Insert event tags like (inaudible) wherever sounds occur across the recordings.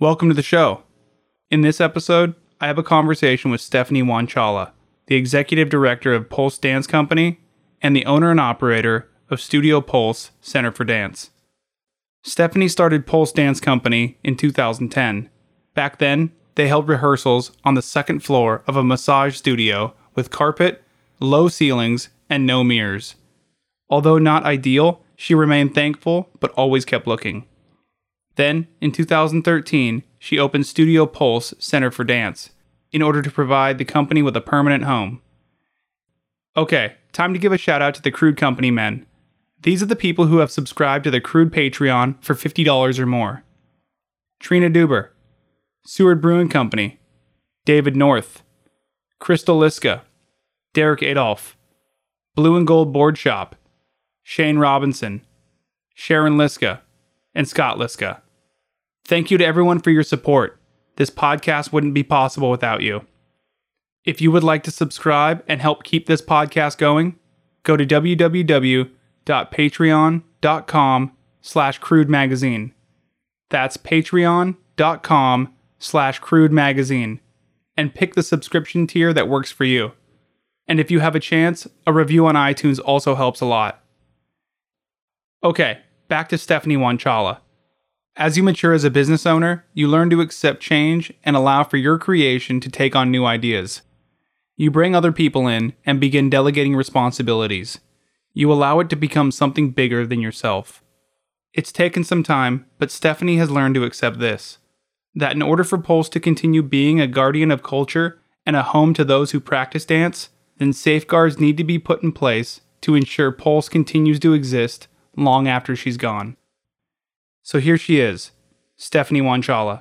Welcome to the show. In this episode, I have a conversation with Stephanie Wanchala, the executive director of Pulse Dance Company and the owner and operator of Studio Pulse Center for Dance. Stephanie started Pulse Dance Company in 2010. Back then, they held rehearsals on the second floor of a massage studio with carpet, low ceilings, and no mirrors. Although not ideal, she remained thankful but always kept looking. Then, in 2013, she opened Studio Pulse Center for Dance in order to provide the company with a permanent home. Okay, time to give a shout out to the Crude Company men. These are the people who have subscribed to the Crude Patreon for $50 or more Trina Duber, Seward Brewing Company, David North, Crystal Liska, Derek Adolph, Blue and Gold Board Shop, Shane Robinson, Sharon Liska, and Scott Liska. Thank you to everyone for your support. This podcast wouldn't be possible without you. If you would like to subscribe and help keep this podcast going, go to www.patreon.com slash crude magazine. That's patreon.com slash crude magazine and pick the subscription tier that works for you. And if you have a chance, a review on iTunes also helps a lot. Okay, back to Stephanie Wanchala. As you mature as a business owner, you learn to accept change and allow for your creation to take on new ideas. You bring other people in and begin delegating responsibilities. You allow it to become something bigger than yourself. It's taken some time, but Stephanie has learned to accept this that in order for Pulse to continue being a guardian of culture and a home to those who practice dance, then safeguards need to be put in place to ensure Pulse continues to exist long after she's gone. So here she is, Stephanie Wanchala.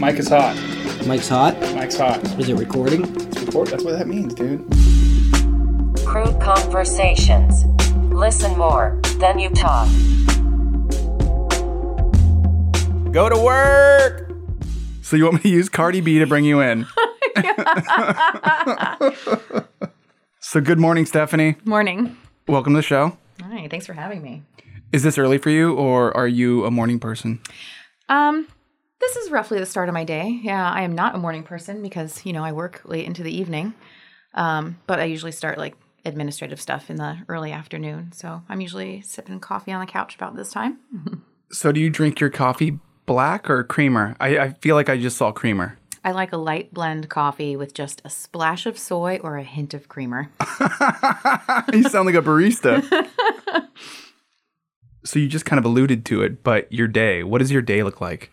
Mike is hot. Mike's hot. Mike's hot. Is it recording? Record. That's what that means, dude. Crude conversations. Listen more than you talk. Go to work. So you want me to use Cardi B to bring you in? (laughs) (laughs) so good morning, Stephanie. Morning. Welcome to the show. Hi, thanks for having me. Is this early for you, or are you a morning person? Um, this is roughly the start of my day. Yeah, I am not a morning person because you know I work late into the evening. Um, but I usually start like administrative stuff in the early afternoon. So I'm usually sipping coffee on the couch about this time. (laughs) So do you drink your coffee black or creamer? I, I feel like I just saw creamer. I like a light blend coffee with just a splash of soy or a hint of creamer. (laughs) you sound like a barista. (laughs) so you just kind of alluded to it, but your day, what does your day look like?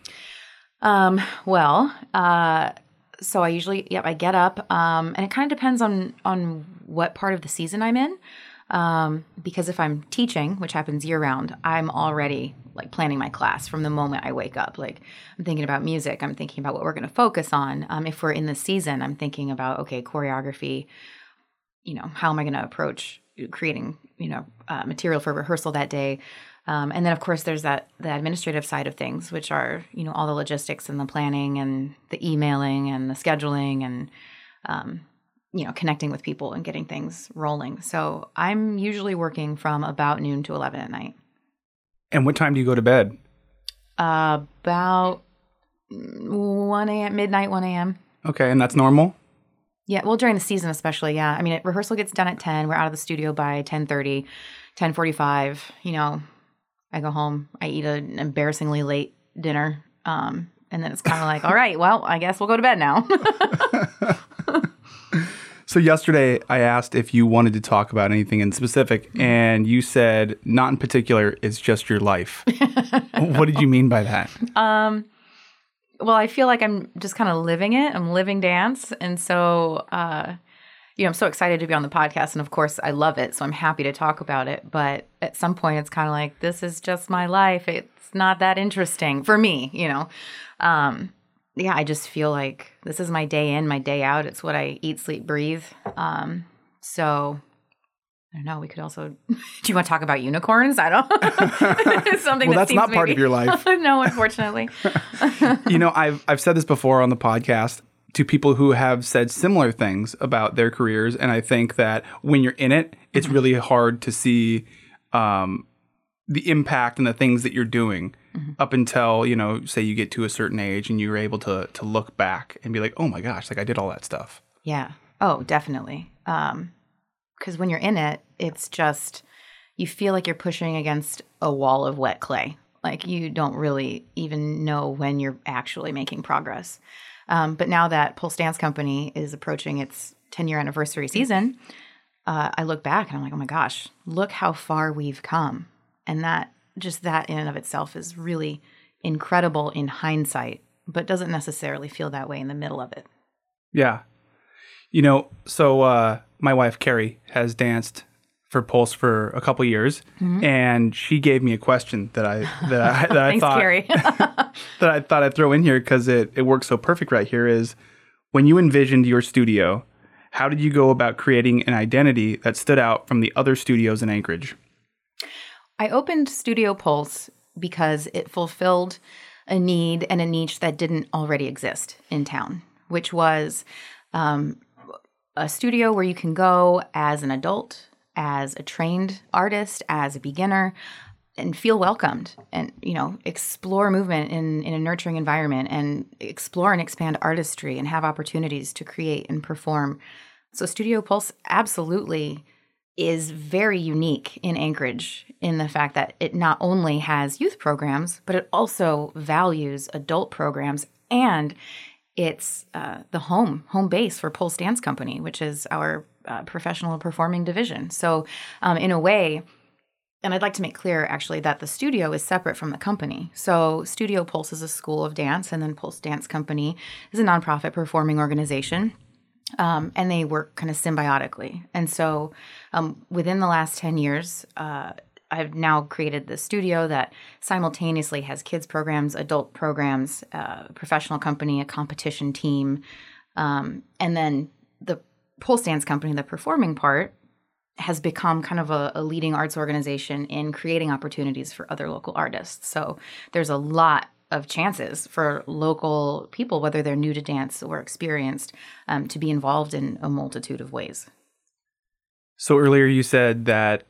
Um, well, uh, so I usually, yep, I get up, um, and it kind of depends on on what part of the season I'm in. Um, because if I'm teaching, which happens year round, I'm already like planning my class from the moment I wake up. Like I'm thinking about music, I'm thinking about what we're going to focus on. Um, if we're in the season, I'm thinking about okay, choreography. You know, how am I going to approach creating you know uh, material for rehearsal that day? Um, and then of course there's that the administrative side of things, which are you know all the logistics and the planning and the emailing and the scheduling and um, you know connecting with people and getting things rolling. So I'm usually working from about noon to eleven at night. And what time do you go to bed? Uh, about one a.m. midnight, one a.m. Okay, and that's normal? Yeah, well during the season especially, yeah. I mean, it, rehearsal gets done at 10. We're out of the studio by 10:30, 10:45, you know. I go home, I eat an embarrassingly late dinner. Um, and then it's kind of like, (laughs) all right, well, I guess we'll go to bed now. (laughs) (laughs) So yesterday I asked if you wanted to talk about anything in specific, and you said not in particular. It's just your life. (laughs) what did you mean by that? Um, well, I feel like I'm just kind of living it. I'm living dance, and so uh, you know, I'm so excited to be on the podcast, and of course, I love it. So I'm happy to talk about it. But at some point, it's kind of like this is just my life. It's not that interesting for me, you know. Um, yeah, I just feel like this is my day in, my day out. It's what I eat, sleep, breathe. Um, so I don't know. We could also. (laughs) Do you want to talk about unicorns? I don't. (laughs) Something Well, that that's not seems part of your life. (laughs) no, unfortunately. you know, I've I've said this before on the podcast to people who have said similar things about their careers, and I think that when you're in it, it's really hard to see um, the impact and the things that you're doing up until you know say you get to a certain age and you're able to to look back and be like oh my gosh like i did all that stuff Yeah. Oh, definitely. Um, because when you're in it, it's just you feel like you're pushing against a wall of wet clay. Like you don't really even know when you're actually making progress. Um, but now that Pulse Dance Company is approaching its 10 year anniversary season, uh, I look back and I'm like, oh my gosh, look how far we've come. And that just that in and of itself is really incredible in hindsight, but doesn't necessarily feel that way in the middle of it. Yeah. You know, so uh, my wife Carrie has danced for Pulse for a couple years, and she gave me a question that I that I, that I (laughs) Thanks, thought (laughs) that I thought I'd throw in here because it it works so perfect right here. Is when you envisioned your studio, how did you go about creating an identity that stood out from the other studios in Anchorage? I opened Studio Pulse because it fulfilled a need and a niche that didn't already exist in town, which was um, a studio where you can go as an adult, as a trained artist, as a beginner, and feel welcomed and you know explore movement in, in a nurturing environment and explore and expand artistry and have opportunities to create and perform. So studio pulse absolutely is very unique in Anchorage in the fact that it not only has youth programs, but it also values adult programs and it's uh, the home home base for Pulse Dance Company, which is our uh, professional performing division. So, um, in a way, and I'd like to make clear actually that the studio is separate from the company. So, Studio Pulse is a school of dance, and then Pulse Dance Company is a nonprofit performing organization um, and they work kind of symbiotically. And so, um, within the last 10 years, uh, I've now created this studio that simultaneously has kids programs, adult programs, uh, professional company, a competition team, um, and then the Pulse Dance Company, the performing part, has become kind of a, a leading arts organization in creating opportunities for other local artists. So there's a lot of chances for local people, whether they're new to dance or experienced, um, to be involved in a multitude of ways. So earlier you said that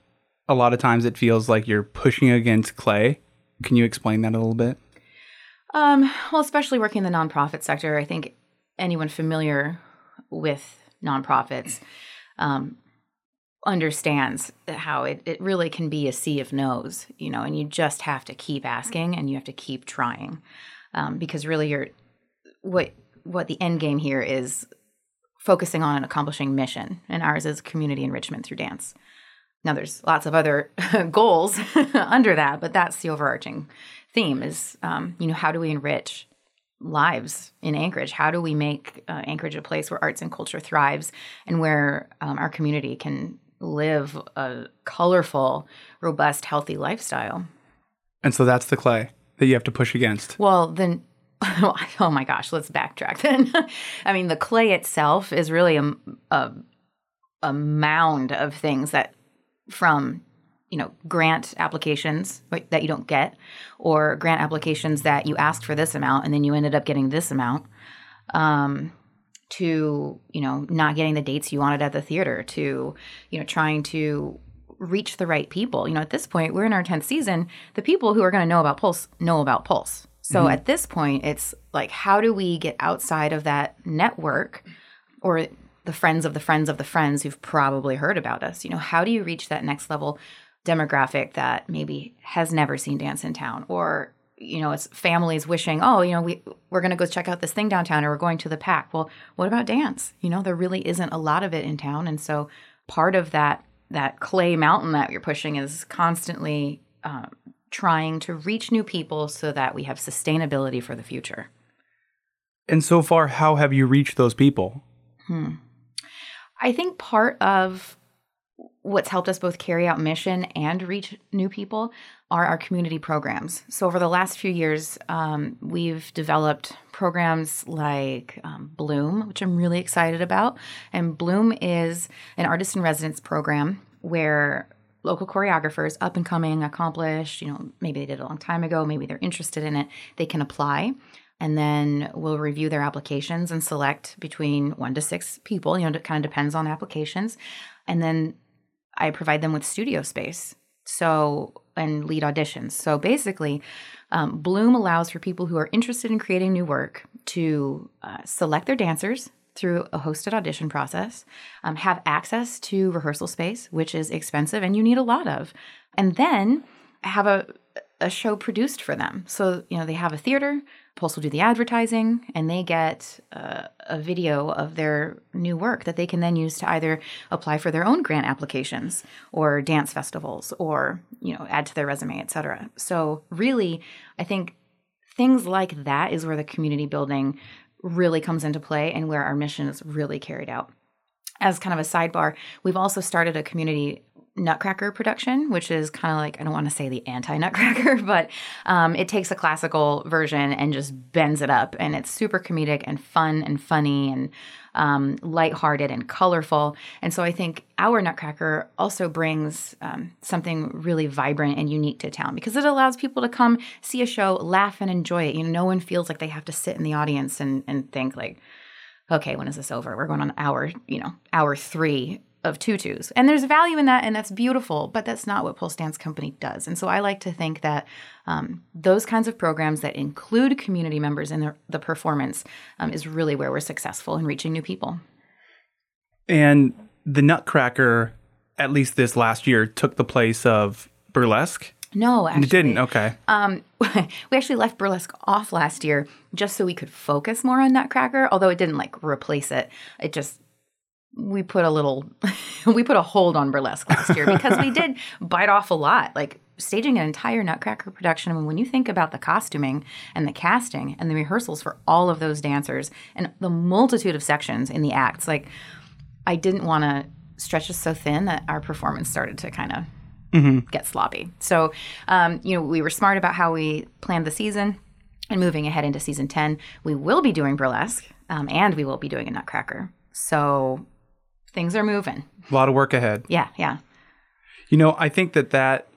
a lot of times it feels like you're pushing against clay. Can you explain that a little bit? Um, well, especially working in the nonprofit sector, I think anyone familiar with nonprofits um, understands how it, it really can be a sea of no's, you know, and you just have to keep asking and you have to keep trying um, because really you're what what the end game here is focusing on and accomplishing mission, and ours is community enrichment through dance. Now, there's lots of other (laughs) goals (laughs) under that, but that's the overarching theme: is um, you know how do we enrich lives in Anchorage? How do we make uh, Anchorage a place where arts and culture thrives, and where um, our community can live a colorful, robust, healthy lifestyle? And so that's the clay that you have to push against. Well, then, (laughs) oh my gosh, let's backtrack then. (laughs) I mean, the clay itself is really a, a, a mound of things that from you know grant applications right, that you don't get or grant applications that you asked for this amount and then you ended up getting this amount um, to you know not getting the dates you wanted at the theater to you know trying to reach the right people. You know at this point we're in our 10th season. The people who are going to know about pulse know about pulse. So mm-hmm. at this point it's like how do we get outside of that network or the friends of the friends of the friends who've probably heard about us? You know how do you reach that next level demographic that maybe has never seen dance in town or you know it's families wishing oh you know we we're going to go check out this thing downtown or we're going to the PAC well what about dance? You know there really isn't a lot of it in town and so part of that that clay mountain that you're pushing is constantly um, trying to reach new people so that we have sustainability for the future. And so far, how have you reached those people? I think part of what's helped us both carry out mission and reach new people are our community programs. So, over the last few years, um, we've developed programs like um, Bloom, which I'm really excited about. And Bloom is an artist in residence program where local choreographers, up and coming, accomplished, you know, maybe they did a long time ago, maybe they're interested in it, they can apply and then we'll review their applications and select between one to six people. You know, it kind of depends on applications. And then I provide them with studio space. So and lead auditions. So basically, um, Bloom allows for people who are interested in creating new work to uh, select their dancers through a hosted audition process, um, have access to rehearsal space, which is expensive and you need a lot of, and then have a a show produced for them. So you know they have a theater. Pulse will do the advertising, and they get uh, a video of their new work that they can then use to either apply for their own grant applications or dance festivals, or you know add to their resume, etc. So really, I think things like that is where the community building really comes into play and where our mission is really carried out. As kind of a sidebar, we've also started a community Nutcracker production, which is kind of like I don't want to say the anti Nutcracker, (laughs) but um, it takes a classical version and just bends it up, and it's super comedic and fun and funny and um, lighthearted and colorful. And so I think our Nutcracker also brings um, something really vibrant and unique to town because it allows people to come see a show, laugh and enjoy it. You know, no one feels like they have to sit in the audience and and think like okay, when is this over? We're going on hour, you know, hour three of tutus. And there's value in that, and that's beautiful, but that's not what Pulse Dance Company does. And so I like to think that um, those kinds of programs that include community members in the, the performance um, is really where we're successful in reaching new people. And the Nutcracker, at least this last year, took the place of burlesque. No, actually. It didn't. Okay. Um, (laughs) we actually left burlesque off last year just so we could focus more on Nutcracker, although it didn't like replace it. It just we put a little (laughs) we put a hold on burlesque last year because we did bite off a lot like staging an entire nutcracker production. I mean, when you think about the costuming and the casting and the rehearsals for all of those dancers and the multitude of sections in the acts like i didn't want to stretch us so thin that our performance started to kind of mm-hmm. get sloppy. So um, you know we were smart about how we planned the season and moving ahead into season 10 we will be doing burlesque um, and we will be doing a nutcracker. So things are moving. A lot of work ahead. Yeah, yeah. You know, I think that that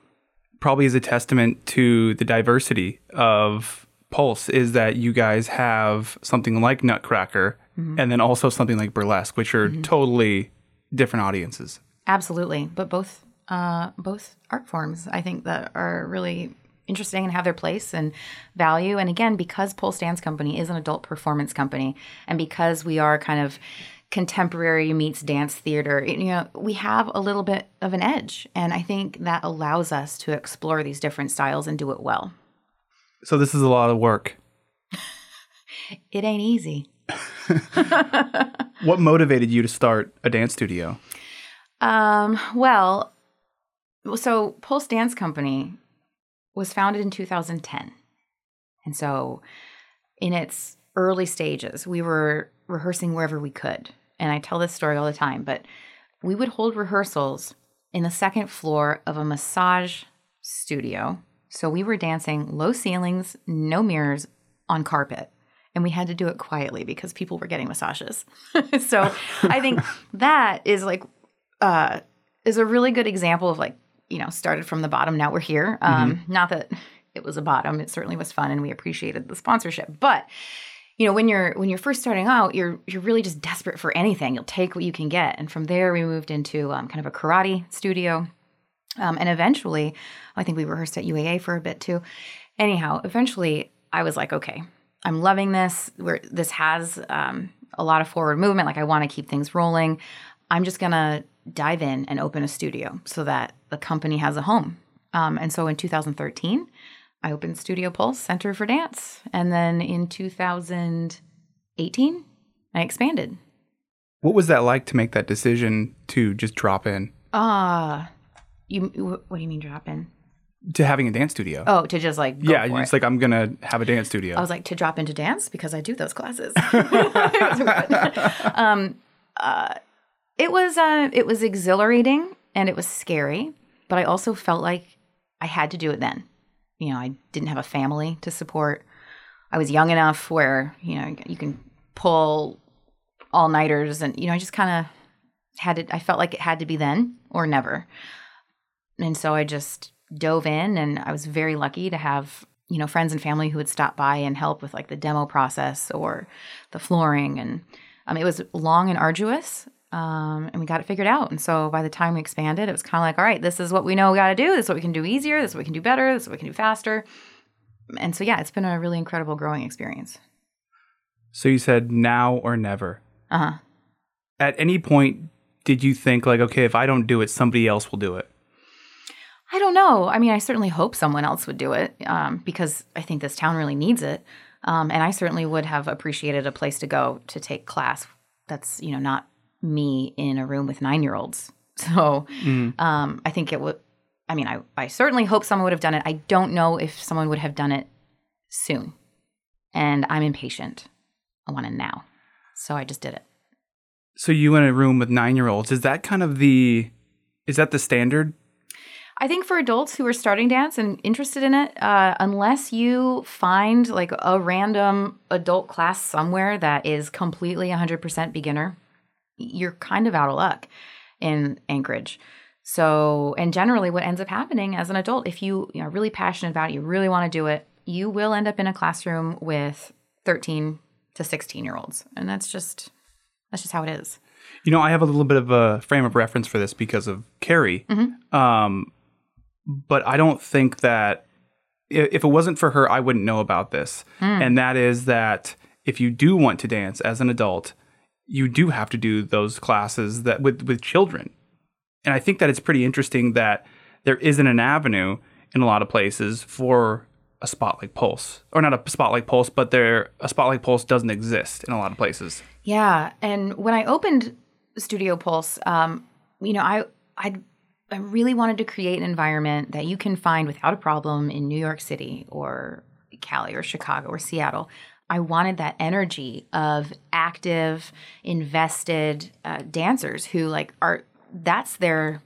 probably is a testament to the diversity of Pulse is that you guys have something like Nutcracker mm-hmm. and then also something like Burlesque, which are mm-hmm. totally different audiences. Absolutely, but both uh, both art forms I think that are really interesting and have their place and value. And again, because Pulse Dance Company is an adult performance company, and because we are kind of contemporary meets dance theater, you know, we have a little bit of an edge. And I think that allows us to explore these different styles and do it well. So, this is a lot of work. (laughs) it ain't easy. (laughs) what motivated you to start a dance studio? Um, well, so Pulse Dance Company was founded in 2010. And so, in its early stages, we were rehearsing wherever we could and I tell this story all the time, but we would hold rehearsals in the second floor of a massage studio. So we were dancing low ceilings, no mirrors on carpet. And we had to do it quietly because people were getting massages. (laughs) so I think (laughs) that is like uh is a really good example of like, you know, started from the bottom, now we're here. Um, mm-hmm. not that it was a bottom, it certainly was fun and we appreciated the sponsorship. But you know when you're when you're first starting out you're you're really just desperate for anything. You'll take what you can get. And from there we moved into um, kind of a karate studio. Um, and eventually i think we rehearsed at uaa for a bit too. Anyhow eventually i was like okay i'm loving this. Where this has um, a lot of forward movement. Like i want to keep things rolling. I'm just gonna dive in and open a studio so that the company has a home. Um, and so in 2013 I opened Studio Pulse Center for Dance. And then in 2018, I expanded. What was that like to make that decision to just drop in? Ah, uh, you what do you mean drop in? To having a dance studio. Oh, to just like yeah, it's like I'm gonna have a dance studio. I was like to drop into dance because I do those classes. (laughs) (laughs) um, uh, it was uh, it was exhilarating and it was scary, but I also felt like I had to do it then you know, I didn't have a family to support. I was young enough where, you know, you can pull all nighters and, you know, I just kind of had it, I felt like it had to be then or never. And so I just dove in and I was very lucky to have, you know, friends and family who would stop by and help with like the demo process or the flooring. And um, it was long and arduous. Um, and we got it figured out. And so by the time we expanded, it was kind of like, all right, this is what we know we got to do. This is what we can do easier. This is what we can do better. This is what we can do faster. And so, yeah, it's been a really incredible growing experience. So you said now or never. Uh huh. At any point, did you think like, okay, if I don't do it, somebody else will do it? I don't know. I mean, I certainly hope someone else would do it um, because I think this town really needs it. Um, and I certainly would have appreciated a place to go to take class that's, you know, not me in a room with nine year olds. (laughs) So um, I think it would, I mean, I, I certainly hope someone would have done it. I don't know if someone would have done it soon. And I'm impatient. I want it now. So I just did it. So you in a room with nine year olds, is that kind of the is that the standard? I think for adults who are starting dance and interested in it, uh, unless you find like a random adult class somewhere that is completely 100% beginner, you're kind of out of luck in Anchorage. So, and generally, what ends up happening as an adult, if you, you know, are really passionate about it, you really want to do it, you will end up in a classroom with 13 to 16 year olds. And that's just, that's just how it is. You know, I have a little bit of a frame of reference for this because of Carrie. Um, but I don't think that if it wasn't for her, I wouldn't know about this. And that is that if you do want to dance as an adult, you do have to do those classes that with with children. And I think that it's pretty interesting that there isn't an avenue in a lot of places for a spot like Pulse, or not a spot like Pulse, but there a spot like Pulse doesn't exist in a lot of places. Yeah, and when I opened Studio Pulse, um, you know, I I I really wanted to create an environment that you can find without a problem in New York City or Cali or Chicago or Seattle. I wanted that energy of active, invested uh, dancers who like are that's their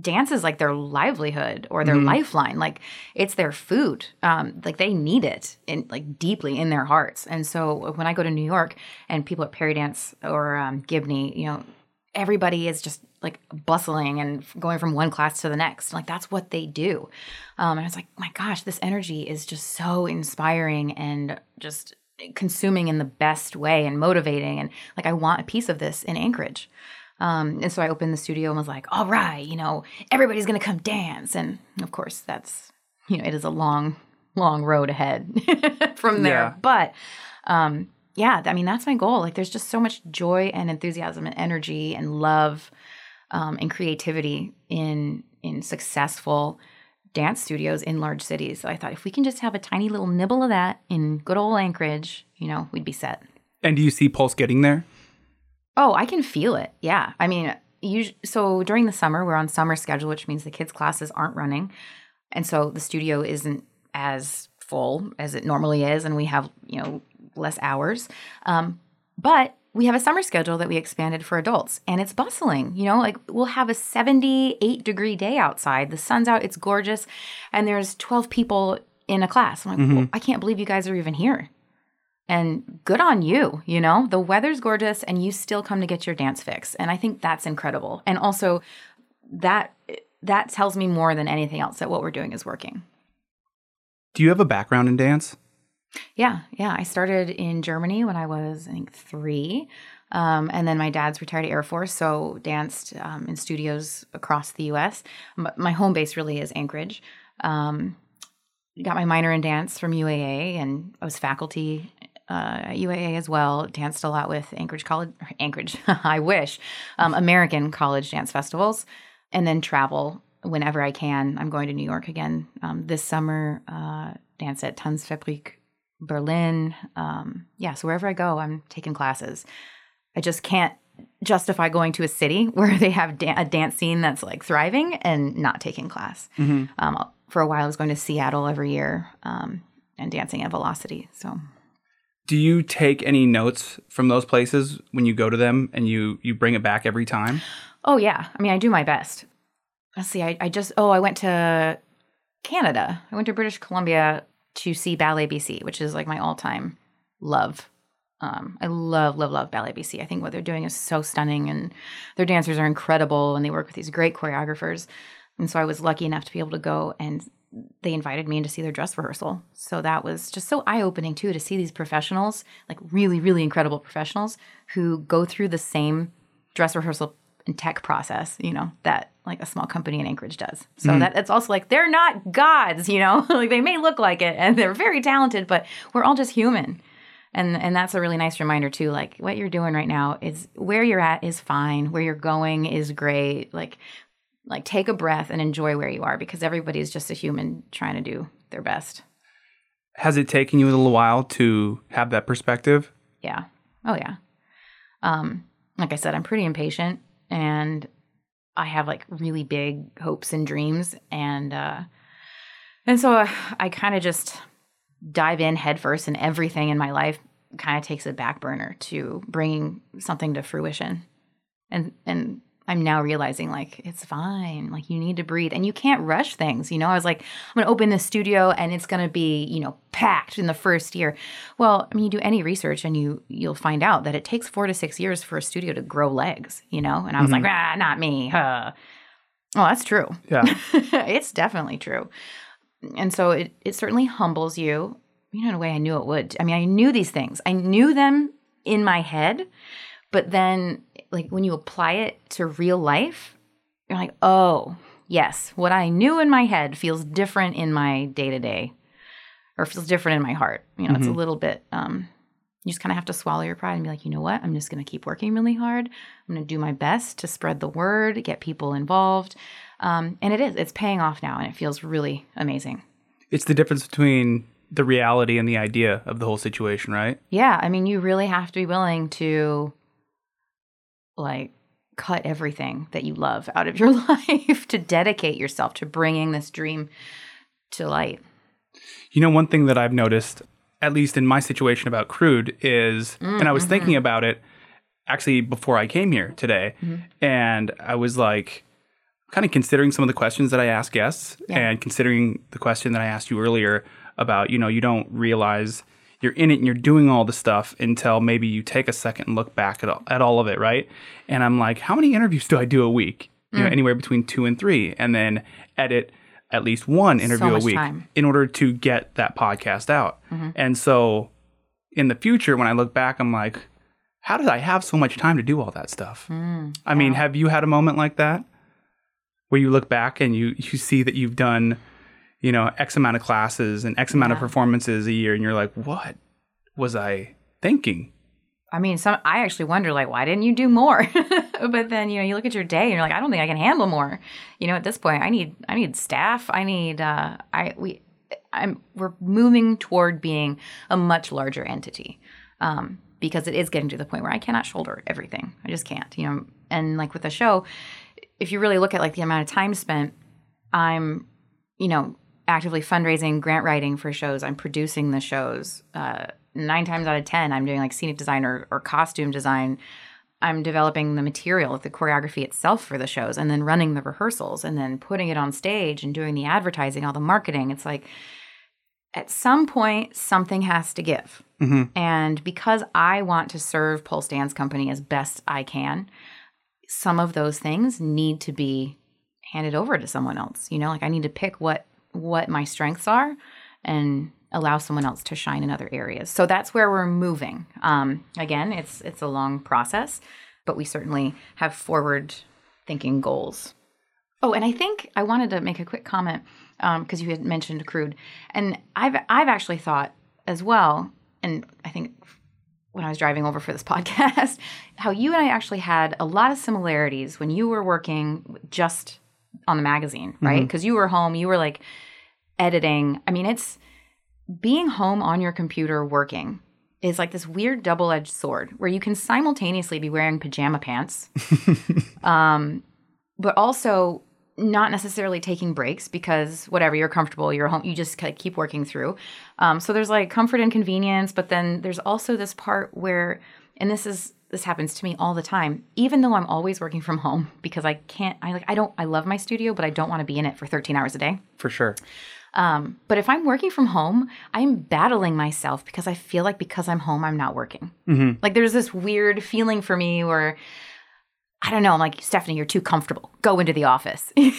dance is like their livelihood or their lifeline. Like it's their food. Um like they need it in like deeply in their hearts. And so when i go to new york and people at Peridance or um, gibney you know everybody is just like bustling and going from one class to the next. Like that's what they do. Um and it's like my gosh this energy is just so inspiring and just consuming in the best way and motivating and like i want a piece of this in anchorage um, and so I opened the studio and was like, all right, you know, everybody's going to come dance. And of course, that's, you know, it is a long, long road ahead (laughs) from there. Yeah. But um, yeah, I mean, that's my goal. Like, there's just so much joy and enthusiasm and energy and love um, and creativity in in successful dance studios in large cities. I thought if we can just have a tiny little nibble of that in good old Anchorage, you know, we'd be set. And do you see Pulse getting there? Oh, I can feel it. Yeah. I mean, you, so during the summer, we're on summer schedule, which means the kids' classes aren't running. And so the studio isn't as full as it normally is. And we have, you know, less hours. Um, but we have a summer schedule that we expanded for adults and it's bustling. You know, like we'll have a 78 degree day outside. The sun's out, it's gorgeous. And there's 12 people in a class. I'm like, mm-hmm. well, I can't believe you guys are even here and good on you you know the weather's gorgeous and you still come to get your dance fix and i think that's incredible and also that that tells me more than anything else that what we're doing is working Do you have a background in dance? Yeah yeah i started in germany when i was i think three um, and then my dad's retired air force so danced um, in studios across the us my home base really is anchorage um, got my minor in dance from uaa and i was faculty uh, at UAA as well. Danced a lot with Anchorage College, (laughs) Anchorage, (laughs) I wish, um, American college dance festivals, and then travel whenever I can. I'm going to New York again um, this summer. Uh, dance at Tanzfabrik Berlin. Um, yeah, so wherever I go, I'm taking classes. I just can't justify going to a city (laughs) where they have da- a dance scene that's like thriving and not taking class. Um, for a while, I was going to Seattle every year um, and dancing at Velocity. So. Do you take any notes from those places when you go to them and you you bring it back every time? Oh yeah. I mean, I do my best. Let's see. I, I just oh, I went to Canada. I went to British Columbia to see Ballet BC, which is like my all-time love. Um, I love, love, love Ballet BC. I think what they're doing is so stunning, and their dancers are incredible, and they work with these great choreographers. And so I was lucky enough to be able to go, and they invited me in to see their dress rehearsal. So that was just so eye-opening too to see these professionals, like really, really incredible professionals, who go through the same dress rehearsal and tech process, you know, that like a small company in Anchorage does. So that it's also like they're not gods, you know, (laughs) like they may look like it and they're very talented, but we're all just human. And and that's a really nice reminder too. Like what you're doing right now is where you're at is fine. Where you're going is great. Like like take a breath and enjoy where you are because everybody's just a human trying to do their best. Has it taken you a little while to have that perspective? Yeah. Oh yeah. Um, like I said, I'm pretty impatient and I have like really big hopes and dreams and uh and so uh, I kind of just dive in headfirst and everything in my life kind of takes a back burner to bringing something to fruition. And and I'm now realizing like it's fine. Like you need to breathe and you can't rush things. You know, I was like, I'm gonna open this studio and it's gonna be, you know, packed in the first year. Well, I mean, you do any research and you you'll find out that it takes four to six years for a studio to grow legs, you know? And I was like, ah, not me. Huh. Well, that's true. Yeah. (laughs) it's definitely true. And so it, it certainly humbles you, you know, in a way I knew it would. I mean, I knew these things. I knew them in my head, but then like when you apply it to real life, you're like, oh, yes, what I knew in my head feels different in my day to day or feels different in my heart. You know, it's a little bit, um, you just kind of have to swallow your pride and be like, you know what? I'm just going to keep working really hard. I'm going to do my best to spread the word, get people involved. Um, and it is, it's paying off now and it feels really amazing. It's the difference between the reality and the idea of the whole situation, right? Yeah. I mean, you really have to be willing to like cut everything that you love out of your (laughs) life to dedicate yourself to bringing this dream to light. You know, one thing that I've noticed, at least in my situation about crude, is, mm, and I was mm-hmm. thinking about it actually before I came here today, mm-hmm. and I was like, kind of considering some of the questions that I ask guests, Yeah. and considering the question that I asked you earlier about, you know, you don't realize you're in it and you're doing all the stuff until maybe you take a second and look back at all, at all of it, right? And I'm like, how many interviews do I do a week? You know, mm. anywhere between two and three, and then edit at least one interview much a week time. in order to get that podcast out. Mm-hmm. And so in the future, when I look back, I'm like, how did I have so much time to do all that stuff? Mm, I mean, have you had a moment like that where you look back and you you see that you've done, you know, X amount of classes and X amount of performances a year, and you're like, what was I thinking? I mean, some I actually wonder like why didn't you do more? (laughs) but then, you know, you look at your day and you're like I don't think I can handle more. You know, at this point, I need I need staff. I need uh I we I'm we're moving toward being a much larger entity. Um because it is getting to the point where I cannot shoulder everything. I just can't, you know. And like with the show, if you really look at like the amount of time spent, I'm, you know, actively fundraising, grant writing for shows. I'm producing the shows. Uh, nine times out of ten, I'm doing like scenic design or, or costume design. I'm developing the material, the choreography itself for the shows, and then running the rehearsals, and then putting it on stage and doing the advertising, all the marketing. It's like at some point something has to give. And because I want to serve Pulse Dance Company as best I can, some of those things need to be handed over to someone else. You know, like I need to pick what what my strengths are and allow someone else to shine in other areas. So that's where we're moving. Um, again, it's it's a long process, but we certainly have forward thinking goals. Oh, and I think I wanted to make a quick comment because you had mentioned crude, and I've I've actually thought as well, and I think when I was driving over for this (laughs) podcast, how you and I actually had a lot of similarities when you were working just on the magazine, right? Because you were home, you were like editing. I mean, it's being home on your computer working is like this weird double edged sword where you can simultaneously be wearing pajama pants, (laughs) um, but also not necessarily taking breaks because whatever you're comfortable you're home you just keep working through um, so there's like comfort and convenience but then there's also this part where and this is this happens to me all the time even though i'm always working from home because i can't i like i don't i love my studio but i don't want to be in it for 13 hours a day For sure. um, but if i'm working from home i'm battling myself because i feel like because i'm home i'm not working like there's this weird feeling for me where I don't know. I'm like, Stephanie, you're too comfortable. Go into the office. (laughs) you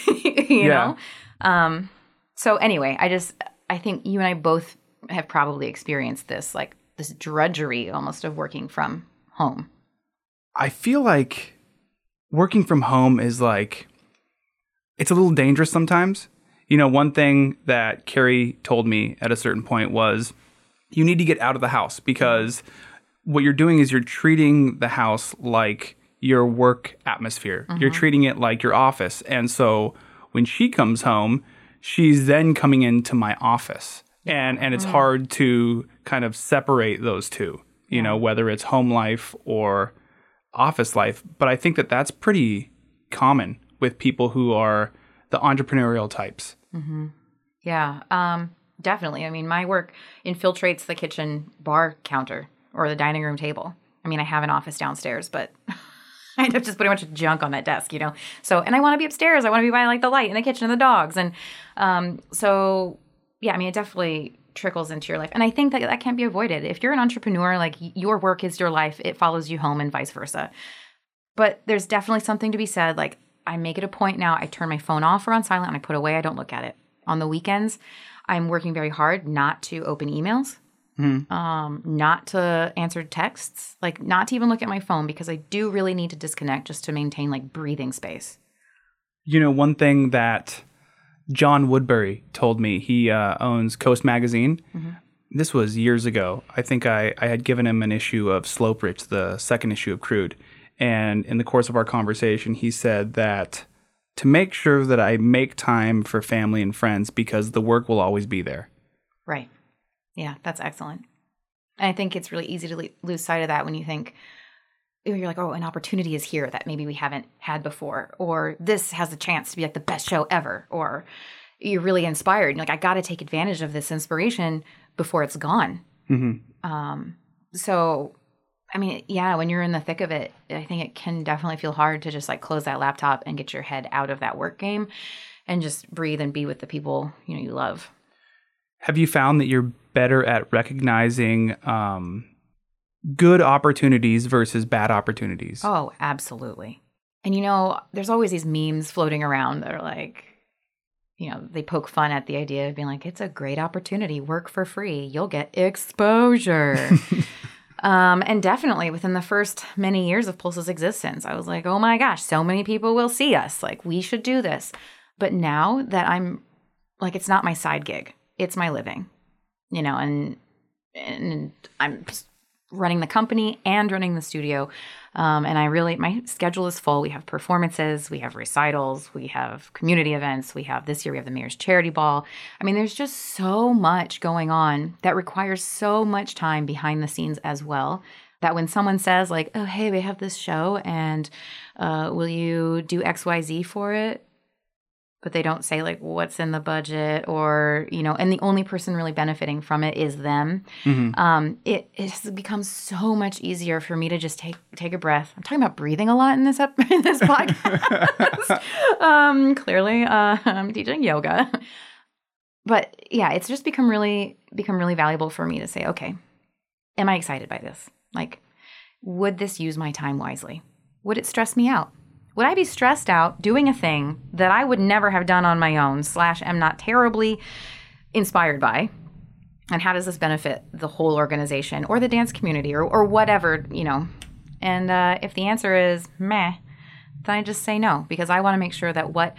Yeah. know? Um, so anyway, I just I think you and I both have probably experienced this, like this drudgery almost of working from home. I feel like working from home is like it's a little dangerous sometimes. You know, one thing that Carrie told me at a certain point was you need to get out of the house because what you're doing is you're treating the house like your work atmosphere. You're mm-hmm. treating it like your office. And so when she comes home, she's then coming into my office. And and it's mm-hmm. hard to kind of separate those two, you know, whether it's home life or office life. But I think that that's pretty common with people who are the entrepreneurial types. Yeah, um, definitely. I mean, my work infiltrates the kitchen bar counter or the dining room table. I mean, I have an office downstairs, but (laughs) I end up just putting a bunch of junk on that desk, you know. So, and I want to be upstairs. I want to be by like the light in the kitchen and the dogs, and um, so yeah. I mean, it definitely trickles into your life, and I think that that can't be avoided. If you're an entrepreneur, like your work is your life, it follows you home, and vice versa. But there's definitely something to be said. Like I make it a point now. I turn my phone off or on silent, and I put away. I don't look at it on the weekends. I'm working very hard not to open emails, um, not to answer texts, like not to even look at my phone because I do really need to disconnect just to maintain like breathing space. You know, one thing that John Woodbury told me, he uh, owns Coast Magazine. This was years ago. I think I, I had given him an issue of Slope Rich, the second issue of Crude. And in the course of our conversation, he said that to make sure that I make time for family and friends because the work will always be there. Right. Yeah, that's excellent. And I think it's really easy to lose sight of that when you think you're like, oh, an opportunity is here that maybe we haven't had before, or this has a chance to be like the best show ever, or you're really inspired. You're like, I got to take advantage of this inspiration before it's gone. Um, so, I mean, yeah, when you're in the thick of it, I think it can definitely feel hard to just like close that laptop and get your head out of that work game and just breathe and be with the people you know you love. Have you found that you're better at recognizing um, good opportunities versus bad opportunities? Oh, absolutely. And you know, there's always these memes floating around that are like, you know, they poke fun at the idea of being like, it's a great opportunity, work for free, you'll get exposure. (laughs) um, and definitely within the first many years of Pulse's existence, I was like, oh my gosh, so many people will see us. Like, we should do this. But now that I'm like, it's not my side gig, it's my living, you know, and, and I'm just running the company and running the studio. Um, and I really, my schedule is full. We have performances, we have recitals, we have community events, we have this year, we have the Mayor's Charity Ball. I mean, there's just so much going on that requires so much time behind the scenes as well. That when someone says, like, oh, hey, we have this show and uh, will you do XYZ for it? But they don't say like what's in the budget or you know and the only person really benefiting from it is them. Um, it, it has become so much easier for me to just take take a breath. I'm talking about breathing a lot in this ep- (laughs) in this podcast. (laughs) Um, clearly uh, i'm teaching yoga. But yeah it's just become really become really valuable for me to say okay am i excited by this? Like would this use my time wisely? Would it stress me out would I be stressed out doing a thing that I would never have done on my own, slash, am not terribly inspired by? And how does this benefit the whole organization or the dance community or, or whatever, you know? And uh, if the answer is meh, then I just say no because I want to make sure that what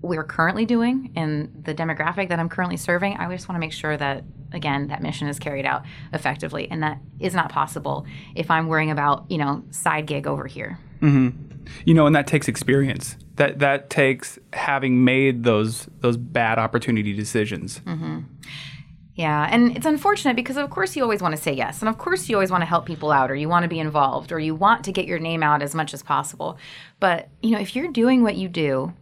we're currently doing and the demographic that I'm currently serving, I just want to make sure that, again, that mission is carried out effectively. And that is not possible if I'm worrying about, you know, side gig over here. You know and that takes experience that that takes having made those those bad opportunity decisions mm-hmm. Yeah, and it's unfortunate because of course you always want to say yes, and of course you always want to help people out, or you want to be involved, or you want to get your name out as much as possible. But you know, if you're doing what you do,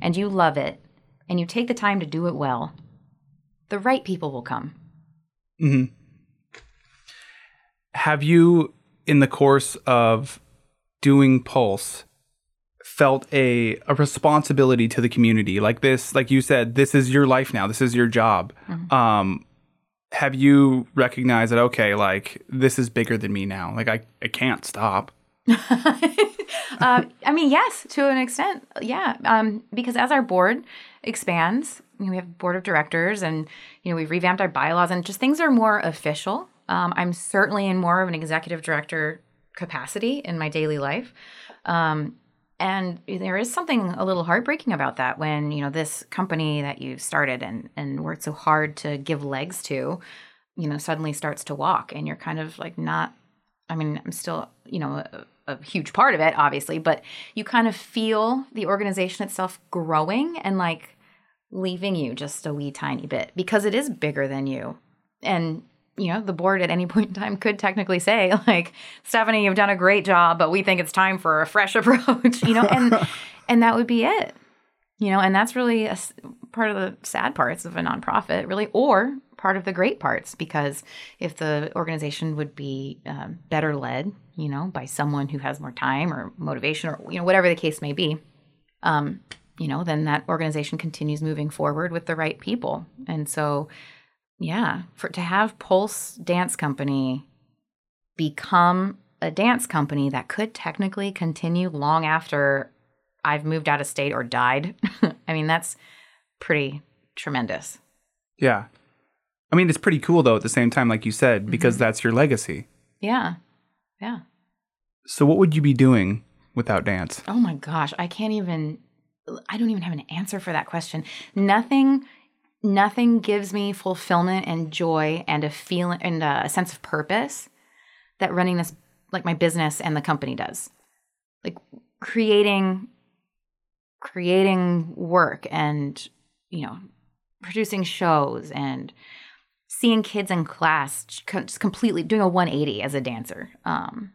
and you love it, and you take the time to do it well, the right people will come. Mm-hmm. have you in the course of doing pulse felt a, a responsibility to the community like this like you said this is your life now this is your job um have you recognized that okay like this is bigger than me now like i, I can't stop (laughs) uh, I mean, yes, to an extent, yeah. Um, because as our board expands, you know, we have a board of directors, and you know, we've revamped our bylaws, and just things are more official. Um, I'm certainly in more of an executive director capacity in my daily life. Um, and there is something a little heartbreaking about that when you know this company that you started and and worked so hard to give legs to you know suddenly starts to walk and you're kind of like not i mean i'm still you know a, a huge part of it obviously but you kind of feel the organization itself growing and like leaving you just a wee tiny bit because it is bigger than you. And you know, the board at any (laughs) point in time could technically say, like, Stephanie, you've done a great job, but we think it's time for a fresh (laughs) approach, you know, and (laughs) and that would be it, you know, and that's really a, part of the sad parts of a nonprofit, really, or part of the great parts, because if the organization would be um, better led, you know, by someone who has more time or motivation or you know whatever the case may be, um, you know, then that organization continues moving forward with the right people, and so yeah, for to have Pulse Dance Company become a dance company that could technically continue long after I've moved out of state or died. (laughs) I mean, that's pretty tremendous. Yeah. I mean, it's pretty cool though at the same time, like you said, because mm-hmm. that's your legacy. Yeah. Yeah. So, what would you be doing without dance? Oh my gosh, I can't even I don't even have an answer for that question. Nothing nothing gives me fulfillment and joy and a feeling and a sense of purpose that running this like my business and the company does. Like creating creating work and you know producing shows and seeing kids in class just completely doing a 180 as a dancer um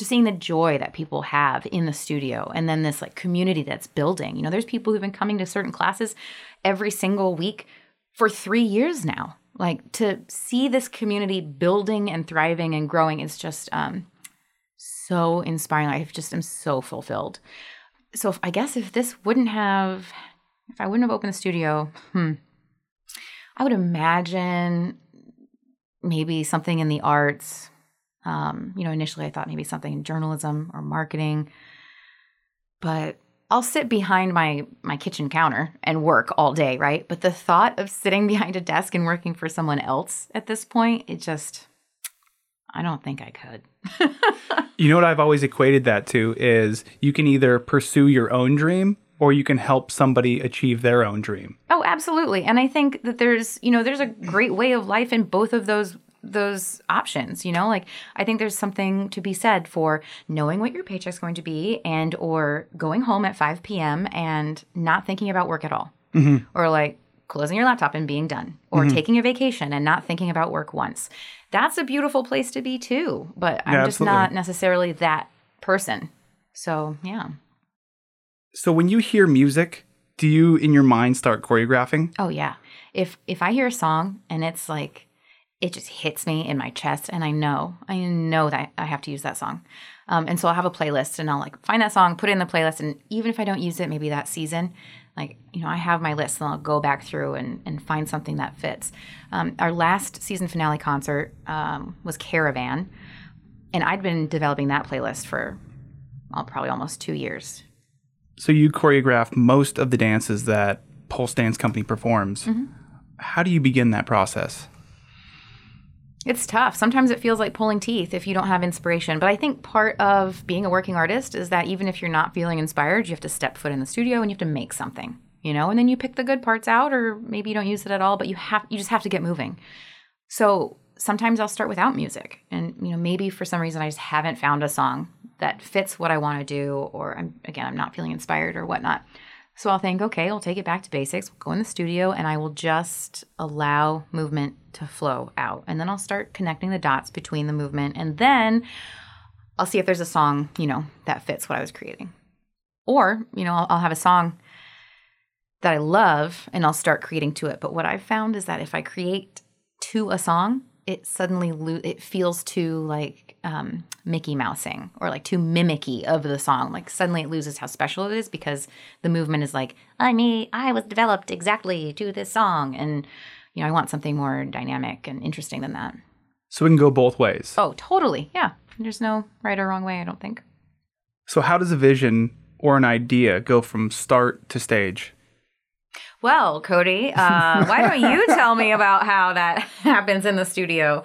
just seeing the joy that people have in the studio and then this like community that's building. You know there's people who've been coming to certain classes every single week for 3 years now. Like to see this community building and thriving and growing is just um so inspiring. I just am so fulfilled. So if, i guess if this wouldn't have if i wouldn't have opened the studio hmm i would imagine maybe something in the arts um, you know, initially I thought maybe something in journalism or marketing, but I'll sit behind my my kitchen counter and work all day, right? But the thought of sitting (laughs) behind a desk and working for someone else at this point, it just I don't think I could. (laughs) you know what I've always equated that to is you can either pursue your own dream or you can help somebody achieve their own dream. Oh, absolutely. And I think that there's, you know, there's a great way of life in both of those those options you know? Like i think there's something to be said for knowing what your paycheck's going to be and or going home at 5 p.m and not thinking about work at all. Mm-hmm. or like closing your laptop and being done. Or mm-hmm. taking a vacation and not thinking about work once. That's a beautiful place to be too but i'm yeah, just not necessarily that person. So yeah. So when you hear music do you in your mind start choreographing? Oh yeah. If if i hear a song and it's like it just hits me in my chest and i know i know that i have to use that song. Um, and so i'll have a playlist and i'll like find that song put it in the playlist and even if i don't use it maybe that season like you know i have my list and i'll go back through and, and find something that fits. Um, our last season finale concert um, was caravan and i'd been developing that playlist for well, probably almost two years. So you choreograph most of the dances that pulse dance company performs. Mm-hmm. how do you begin that process it's tough. Sometimes it feels like pulling teeth if you don't have inspiration. But I think part of being a working artist is that even if you're not feeling inspired, you have to step foot in the studio and you have to make something, you know, and then you pick the good parts out or maybe you don't use it at all, but you have you just have to get moving. So sometimes I'll start without music. And you know, maybe for some reason I just haven't found a song that fits what I want to do or I'm again, I'm not feeling inspired or whatnot. So I'll think, okay, I'll take it back to basics, go in the studio, and I will just allow movement to flow out. And then I'll start connecting the dots between the movement. And then I'll see if there's a song, you know, that fits what I was creating. Or, you know, I'll, I'll have a song that I love and I'll start creating to it. But what I've found is that if I create to a song, it suddenly lo- it feels too like um, Mickey Mousing or like too mimicky of the song. Like suddenly it loses how special it is because the movement is like I mean I was developed exactly to this song, and you know I want something more dynamic and interesting than that. So it can go both ways. Oh, totally. Yeah, there's no right or wrong way. I don't think. So how does a vision or an idea go from start to stage? Well, Cody, uh, why don't you (laughs) tell me about how that (laughs) happens in the studio?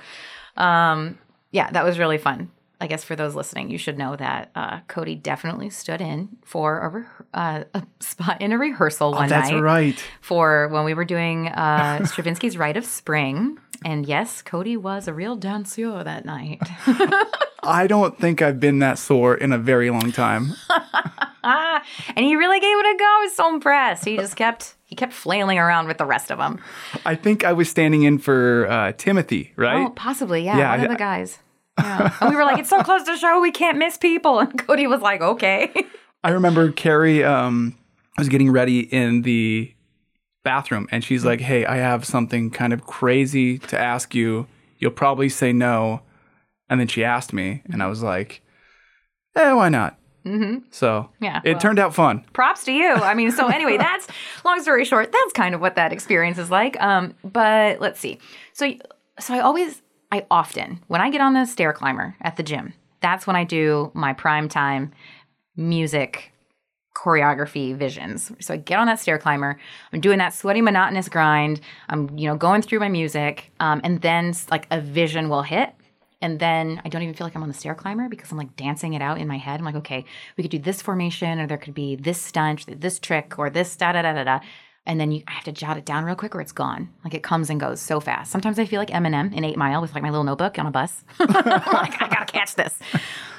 Um, yeah, that was really fun. I guess for those listening, you should know that uh, Cody definitely stood in for a, re- uh, a spot in a rehearsal one Oh, That's night That's right. for when we were doing uh, (laughs) Stravinsky's Rite of Spring. And yes, Cody was a real danseur that night. (laughs) I don't think I've been that sore in a very long time. (laughs) and he really gave it a go. I was so impressed. He just kept he kept flailing around with the rest of them. I think I was standing in for uh, Timothy, right? Oh, possibly, yeah. Yeah, one I- of the guys. Yeah. and we were like, it's so close to show, we can't miss people. (laughs) And Cody was like, okay. I remember Carrie um, was getting ready in the bathroom, and she's like, "Hey, I have something kind of crazy to ask you. You'll probably say no." And then she asked me, and I was like, "Eh, why not?" Mm-hmm. So Yeah, it well. turned out fun. props to you. I mean, so anyway, that's long story short, that's kind of what that experience is like. Um, but let's see. So so I always I often when I get on the stair climber at the gym, that's when I do my prime time music choreography visions. So I get on that stair climber, I'm doing that sweaty monotonous grind, I'm you know going through my music, um, and then like a vision will hit and then I don't even feel like I'm on the stair climber because I'm like dancing it out in my head. I'm like, okay, we could do this formation, or there could be this stunt, this trick, or this da da da da da. And then you, I have to jot it down real quick, or it's gone. Like it comes and goes so fast. Sometimes I feel like Eminem in Eight Mile with like my little notebook on a bus. (laughs) Like, I gotta catch this.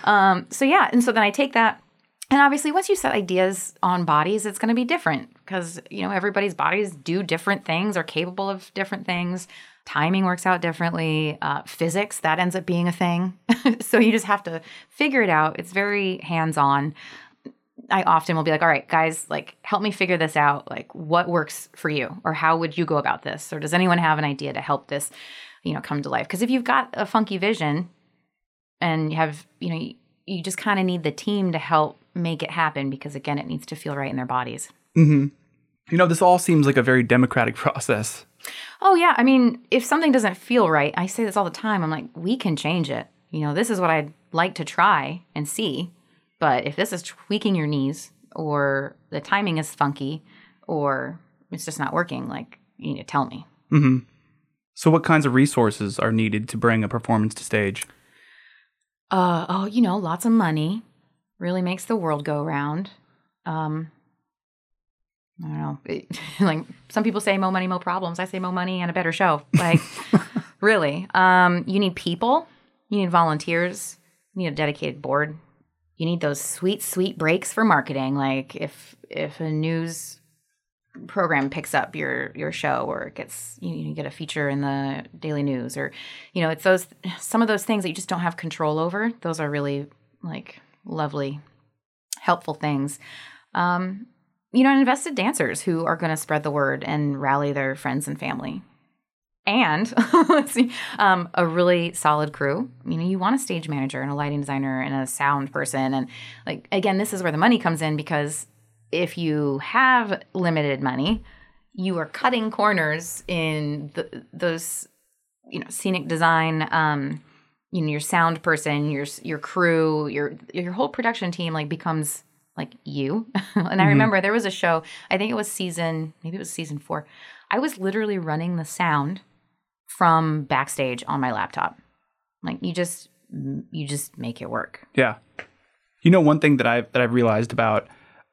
Um, so yeah, and so then I take that, and obviously once you set ideas on bodies, it's going to be different because you know everybody's bodies do different things, are capable of different things timing works out differently uh, physics that ends up being a thing (laughs) so you just have to figure it out it's very hands-on i often will be like all right guys like help me figure this out like what works for you or how would you go about this or does anyone have an idea to help this you know come to life because if you've got a funky vision and you have you know you, you just kind of need the team to help make it happen because again it needs to feel right in their bodies mm-hmm. You know, this all seems like a very democratic (laughs) process. Oh yeah, I mean, if something doesn't feel right, I say this all the time. I'm like, we can change it. You know, this is what I'd like to try and see. But if this is tweaking your knees or the timing is funky or it's just not working, like you need to tell me. So, what kinds of resources are needed to bring a performance to stage? Uh oh, you know, lots of money really makes the world go round. Um I don't know. It- (laughs) like some people say more money, more problems. I say more money and a better show. Like (laughs) really. Um you need people, you need volunteers, you need a dedicated board. You need those sweet sweet breaks for marketing. Like if if a news program picks up your your show or it gets you, you get a feature in the daily news or you know it's those some of those things that you just don't have control over. Those are really like lovely helpful things. Um you know and invested dancers who are going to spread the word and rally their friends and family and (laughs) let's see um, a really solid crew. You know you want a stage manager and a lighting designer and a sound person. And like again this is where the money comes in because if you have limited money you are cutting corners in the, those you know scenic design um you know your sound person your your crew your your whole production team like becomes like you. (laughs) And i remember there was a show i think it was season maybe it was season 4 i was literally running the sound from backstage on my laptop like you just you just make it work Yeah. You know, one thing that I've that I've realized about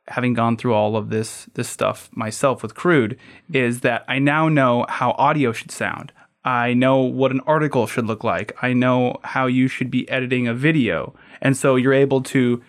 having gone through all of this this stuff myself with Crude is that I now know how audio should sound. I know what an article should look like. I know how you should be editing a video. And so you're able to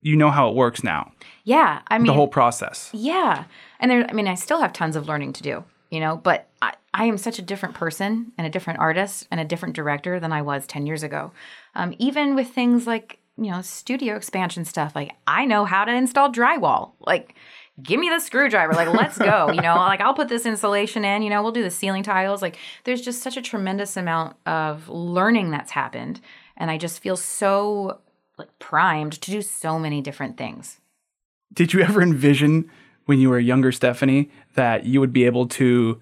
you know how it works now. yeah i mean The whole process. Yeah. And there, I mean, I still have tons of learning to do, you know, but I, I am such a different person and a different artist and a different director than I was 10 years ago. Um, even with things like, you know, studio expansion stuff, like I know how to install drywall. Like, give me the screwdriver. Like, let's go. You know, like I'll put this insulation in, you know, we'll do the ceiling tiles. Like, there's just such a tremendous amount of learning that's happened. And I just feel so like primed to do so many different things. Did you ever envision when you were younger Stephanie that you would be able to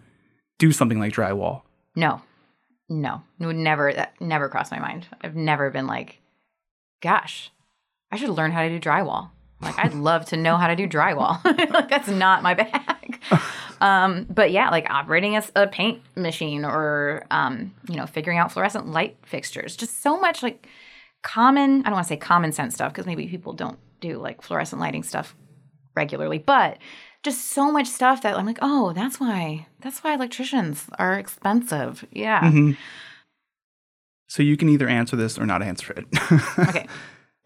do something like drywall? No, no, it would never, that never crossed my mind. I've never been like, gosh, I should learn how to do drywall. Like, I'd love to know how to do drywall. (laughs) like, that's not my bag. (laughs) um, but yeah, like operating as a paint machine or, um, you know, figuring out fluorescent light fixtures. Just so much like common, I don't want to say common sense stuff because maybe people don't do like fluorescent lighting stuff regularly, but just so much stuff that I'm like, oh, that's why that's why electricians are expensive. Yeah. Mm-hmm. So you can either answer this or not answer it. (laughs) Okay.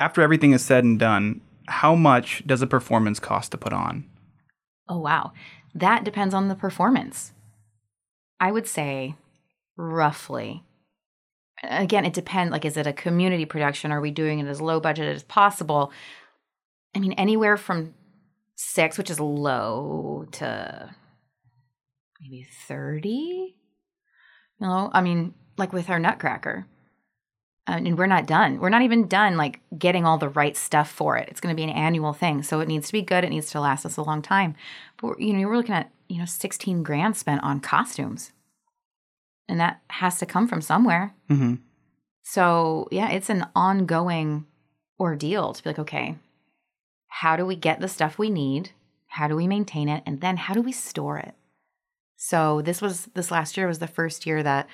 After everything is said and done, how much does a performance cost to put on? Oh wow. That depends on the performance. I would say roughly. Again, it depends like is it a community production? Are we doing it as low budget as possible? I mean, anywhere from six, which is low, to maybe 30. You know, I mean, like with our Nutcracker. And we're not done. We're not even done like getting all the right stuff for it. It's going to be an annual thing, so it needs to be good. It needs to last us a long time. But you know, we're looking at you know sixteen grand spent on costumes, and that has to come from somewhere. Mm-hmm. So yeah, it's an ongoing ordeal to be like, okay, how do we get the stuff we need? How do we maintain it? And then how do we store it? So this was this last year was the first year that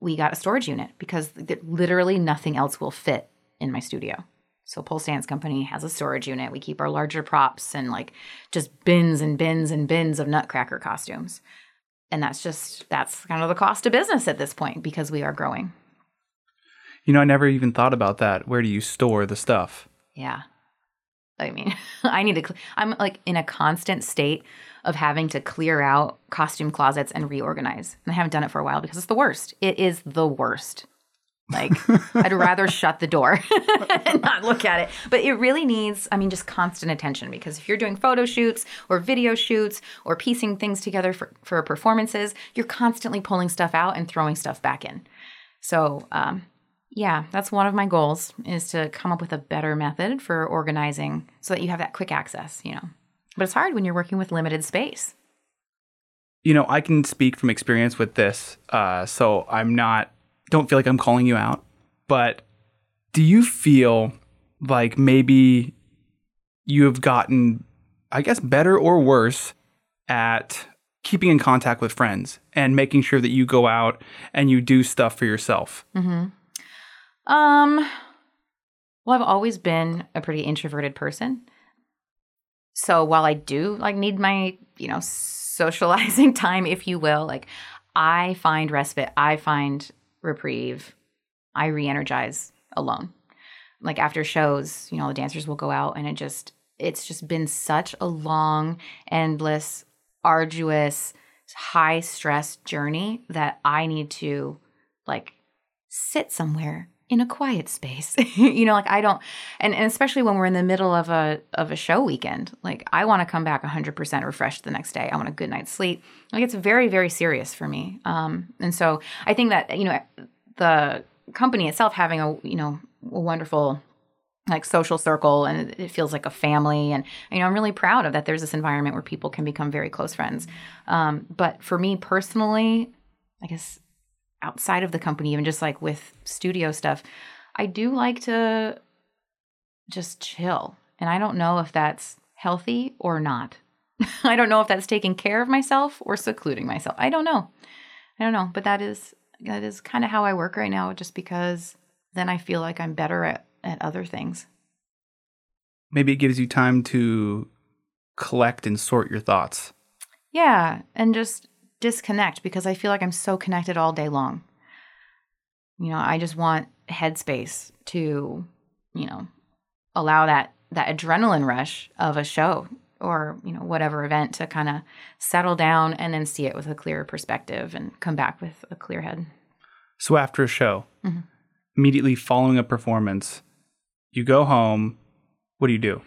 we got a storage unit because literally nothing else will fit in my studio. So Pulse Dance Company has a storage unit. We keep our larger props and like just bins and bins and bins of Nutcracker costumes. And that's just that's kind of the cost of business at this point because we are growing. You know, I never even thought about that. Where do you store the stuff? Yeah. I mean, (laughs) I need to I'm like in a constant state of having to clear out costume closets and reorganize. And I haven't done it for a while because it's the worst. It is the worst. Like, (laughs) I'd rather shut the door (laughs) and not look at it. But it really needs, I mean, just constant attention because if you're doing photo shoots or video shoots or piecing things together for, for performances, you're constantly pulling stuff out and throwing stuff back in. So, um, yeah, that's one of my goals is to come up with a better method for organizing so that you have that quick access, you know. But it's hard when you're working with limited space. You know, I can speak from experience with this, uh, so I'm not, don't feel like I'm calling you out. But do you feel like maybe you have gotten, I guess, better or worse at keeping in contact with friends and making sure that you go out and you do stuff for yourself? Um, well, I've always been a pretty introverted person. So while I do like need my, you know, socializing (laughs) time, if you will, like I find respite, I find reprieve, I re-energize alone. Like after shows, you know, the dancers will go out and it just it's just been such a long, endless, arduous, high stress journey that I need to like sit somewhere in a quiet space. (laughs) you know, like I don't and, and especially when we're in the middle of a of a show weekend, like I want to come back 100% refreshed the next day. I want a good night's sleep. Like it's very very serious for me. Um and so I think that you know the company itself having a you know a wonderful like social circle and it- feels like a family and you know i'm really proud of that there's this environment where people can become very close friends um, but for me personally i guess outside of the company even just like with studio stuff i do like to just chill. And i don't know if that's healthy or not. (laughs) I don't know if that's taking care of myself or secluding myself. I don't know. I don't know. But that is that is kind of how i work right now just because then i feel like i'm better at at other things. Maybe it gives you time to collect and sort your thoughts. Yeah, and just disconnect because I feel like I'm so connected all day long. You know, I just want headspace to, you know, allow that that adrenaline rush of a show or, you know, whatever event to kind of settle down and then see it with a clearer perspective and come back with a clear head. So after a show, mm-hmm. immediately following a performance, you go home. What do you do?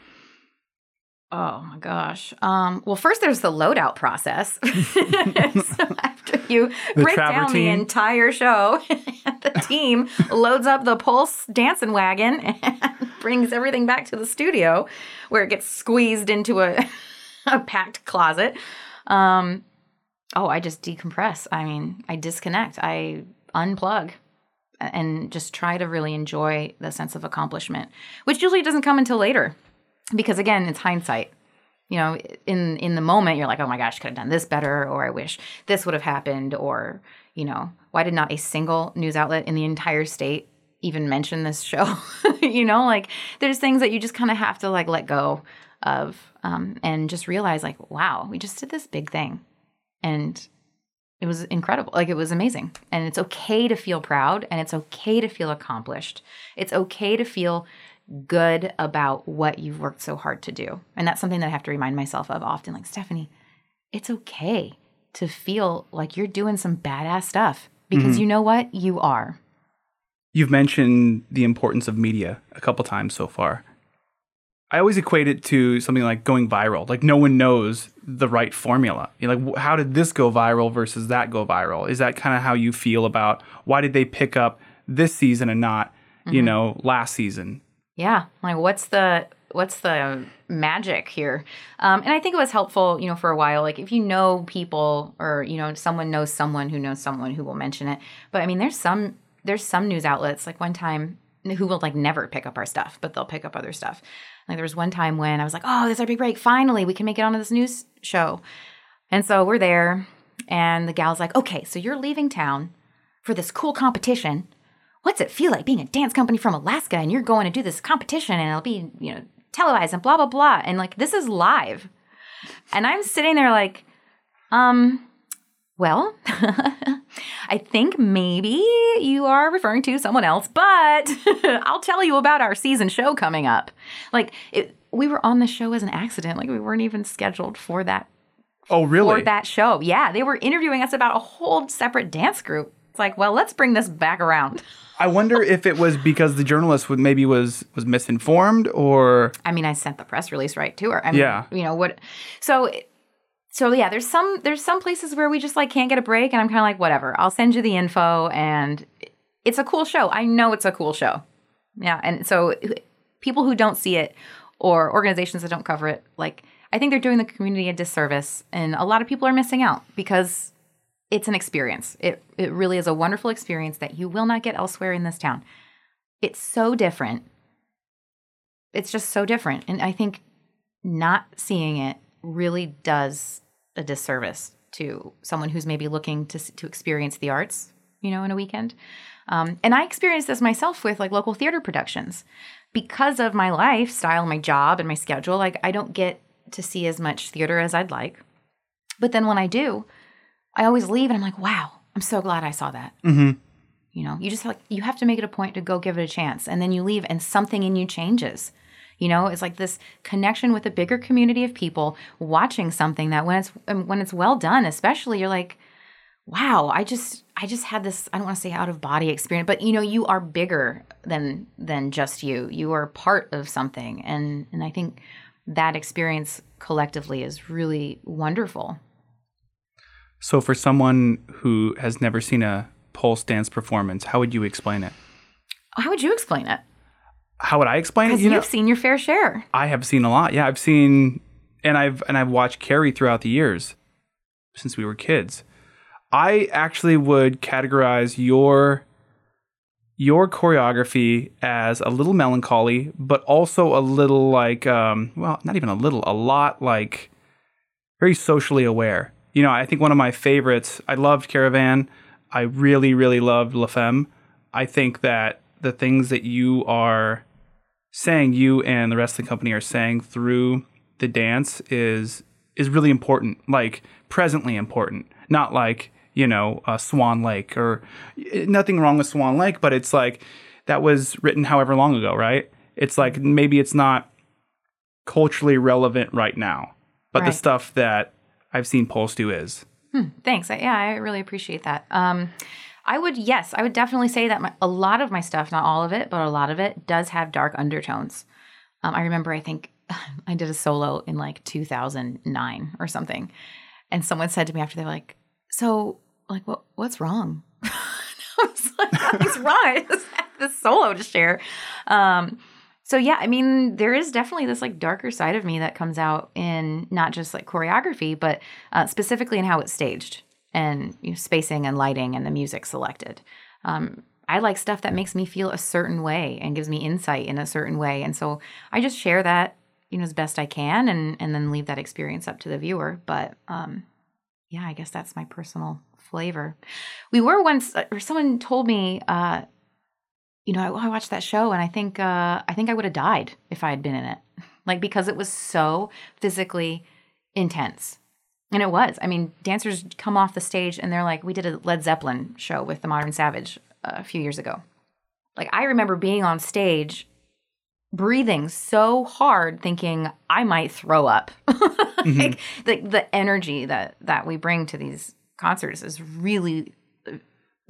Oh my gosh. Um, well, first there's the loadout process. (laughs) so after you The break down the entire show, (laughs) the team loads up the Pulse dancing wagon (laughs) and brings everything back to the studio where it gets squeezed into a, a packed closet. Um, oh, I just decompress. I mean, I disconnect. I unplug and just try to really enjoy the sense of accomplishment, which usually doesn't come until later because again it's hindsight you know in in the moment you're like oh my gosh could have done this better or i wish this would have happened or you know why did not a single news outlet in the entire state even mention this show. (laughs) you know, like there's things that you just kind of have to like let go of um, and just realize like, wow, we just did this big thing. And it was incredible. Like it was amazing. And it's okay to feel proud and it's okay to feel accomplished. It's okay to feel good about what you've worked so hard to do. And that's something that I have to remind myself of often like, Stephanie, it's okay to feel like you're doing some badass stuff because mm-hmm. you know what? You are. You've mentioned the importance of media a couple times so far. I always equate it to something like going viral. Like no one knows the right formula. You're like, how did this go viral versus that go viral? Is that kind of how you feel about why did they pick up this season and not, you mm-hmm. know, last season? Yeah, like what's the what's the magic here? Um, and I think it was helpful, you know, for a while. Like if you know people, or you know, someone knows someone who knows someone who will mention it. But I mean, there's some there's some news outlets. Like one time, who will like never pick up our stuff, but they'll pick up other stuff. Like there was one time when I was like, oh, this is our big break. Finally, we can make it onto this news show. And so we're there, and the gal's like, okay, so you're leaving town for this cool competition what's it feel like being a dance company from Alaska and you're going to do this competition and it'll be, you know, televised and blah blah blah. And like this is live. And I'm sitting there like, um, well, (laughs) I think maybe you are referring to someone else, but (laughs) I'll tell you about our season show coming up. Like it, we were on the show as an accident. Like we weren't even scheduled for that Oh, really? for that show. Yeah, they were interviewing us about a whole separate dance group. It's like, well, let's bring this back around. I wonder (laughs) if it was because the journalist would maybe was was misinformed or I mean, I sent the press release right to her. I mean, Yeah. you know what? So, so yeah, there's some there's some places where we just like can't get a break, and I'm kind of like, whatever. I'll send you the info, and it's a cool show. I know it's a cool show. Yeah, and so people who don't see it or organizations that don't cover it, like I think they're doing the community a disservice, and a lot of people are missing out because it's an experience. It it really is a wonderful experience that you will not get elsewhere in this town. It's so different. It's just so different, and I think not seeing it really does a disservice to someone who's maybe looking to to experience the arts, you know, in a weekend. Um, and I experienced this myself with like local theater productions because of my lifestyle, my job, and my schedule. Like I don't get to see as much theater as I'd like, but then when I do, I always leave and I'm like, wow, I'm so glad I saw that. Mhm. You know, you just like you have to make it a point to go give it a chance, and then you leave, and something in you changes. You know, it's like this connection with a bigger community of people watching something that when it's um, when it's well done, especially you're like, wow, I just I just had this I don't want to say out of body experience, but you know, you are bigger than than just you. You are part of something, and and I think that experience collectively is really wonderful. So for someone who has never seen a pulse dance performance, how would you explain it? How would you explain it? How would I explain it? Because You you've know, seen your fair share. I have seen a lot. Yeah, I've seen and I've and I've watched Carrie throughout the years since we were kids. I actually would categorize your your choreography as a little melancholy, but also a little like um well, not even a little, a lot like very socially aware. You know, I think one of my favorites, I loved Caravan. I really, really loved La Femme. I think that the things that you are saying you and the rest of the company are saying through the dance is is really important like presently important not like you know uh, swan lake or nothing wrong with swan lake but it's like that was written however long ago right it's like maybe it's not culturally relevant right now but the stuff that i've seen pulse do is Thanks. I, yeah, I really appreciate that. Um, I would, yes, I would definitely say that my, a lot of my stuff, not all of it, but a lot of it does have dark undertones. Um, I remember, I think (laughs) I did a solo in like 2009 or something, and someone said to me after they're like, "So, like, what what's wrong?" (laughs) I was like, "Nothing's wrong. I just had this solo to share." Um, so yeah, I mean, there is definitely this like darker side of me that comes out in not just like choreography, but uh, specifically in how it's staged and you know, spacing and lighting and the music selected. Um, I like stuff that makes me feel a certain way and gives me insight in a certain way, and so I just share that you know as best I can, and and then leave that experience up to the viewer. But um, yeah, I guess that's my personal flavor. We were once, uh, or someone told me. Uh, you know, I, I watched that show and I think uh, I think I would have died if I had been in it, (laughs) like because it was so physically intense. And it was. I mean, dancers come off the stage and they're like, we did a Led Zeppelin show with the Modern Savage uh, a few years ago. Like I remember being on stage breathing so hard thinking I might throw up. (laughs) like the the energy that that we bring to these concerts is really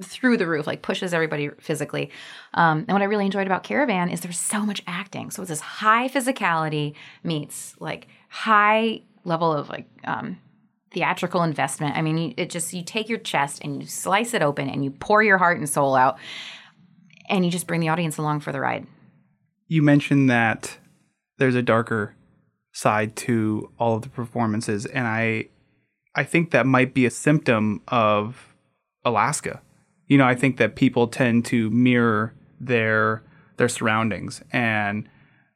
through the roof, like pushes everybody physically. Um, and what I really enjoyed about Caravan is there's so much acting. So it's this high physicality meets like high level of like um, theatrical investment. I mean, it just you take your chest and you slice it open and you pour your heart and soul out, and you just bring the audience along for the ride. You mentioned that there's a darker side to all of the performances, and I, I think that might be a symptom of Alaska. You know, I think that people tend to mirror their their surroundings, and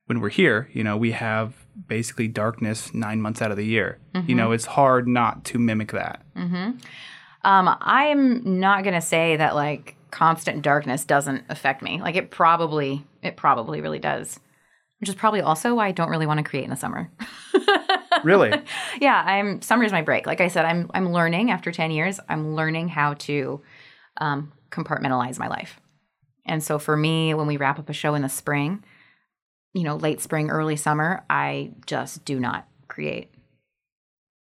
when we're here, you know, we have basically darkness nine months out of the year. You know, it's hard not to mimic that. Um, I'm not gonna say that like constant darkness doesn't affect me. Like it probably, it probably really does. Which is probably also why I don't really want to create in the summer. (laughs) Really? yeah, I'm summer is my break. Like I said, I'm I'm learning after 10 years, I'm learning how to um, compartmentalize my life. And so for me, when we wrap up a show in the spring, you know, late spring, early summer, I just do not create.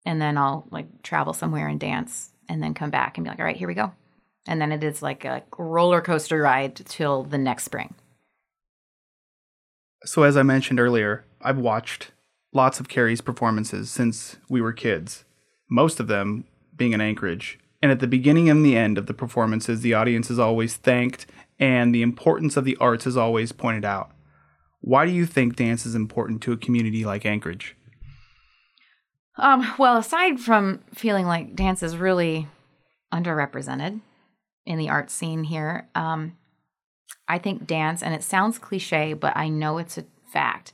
And then I'll like travel somewhere and dance and then come back and be like, all right, here we go. And then it is like a roller coaster ride till the next spring. So, as I mentioned earlier, I've watched lots of Carrie's performances since we were kids, most of them being in Anchorage. And at the beginning and the end of the performances, the audience is always thanked and the importance of the arts is always pointed out. Why do you think dance is important to a community like Anchorage? Um, well, aside from feeling like dance is really underrepresented in the art scene here, um, I think dance, and it sounds cliche, but I know it's a fact.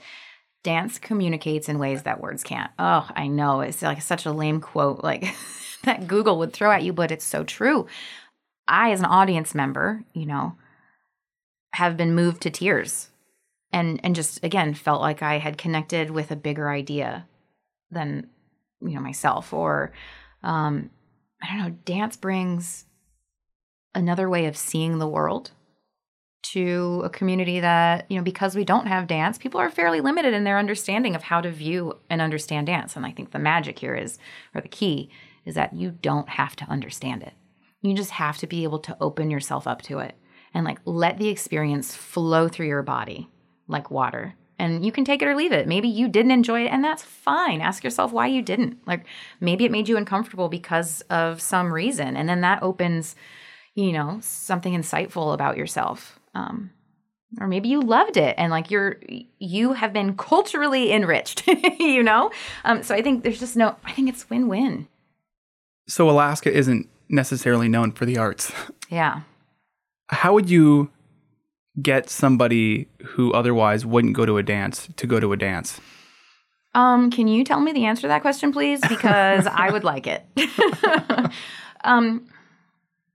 Dance communicates in ways that words can't. Oh, I know. It's like such a lame quote, like (laughs) (laughs) that Google would throw at you, but it's so true. I, as an audience member, you know, have been moved to tears and and just again felt like I had connected with a bigger idea than you know myself or um I don't know dance brings another way of seeing the world to a community that you know because we don't have dance people are fairly limited in their understanding of how to view and understand dance and I think the magic here is or the key is that you don't have to understand it you just have to be able to open yourself up to it and like let the experience flow through your body like water. And you can take it or leave it. Maybe you didn't enjoy it, and that's fine. Ask yourself why you didn't. Like maybe it made you uncomfortable because of some reason. And then that opens, you know, something insightful about yourself. Um, or maybe you loved it and like you're you have been culturally enriched (laughs) you know um, so i think there's just no i think it's win-win So, Alaska isn't necessarily known for the arts. yeah How would you get somebody who otherwise wouldn't go to a dance to go to a dance? Um, can you tell me the answer to that question, please? Because I would like it. (laughs) um,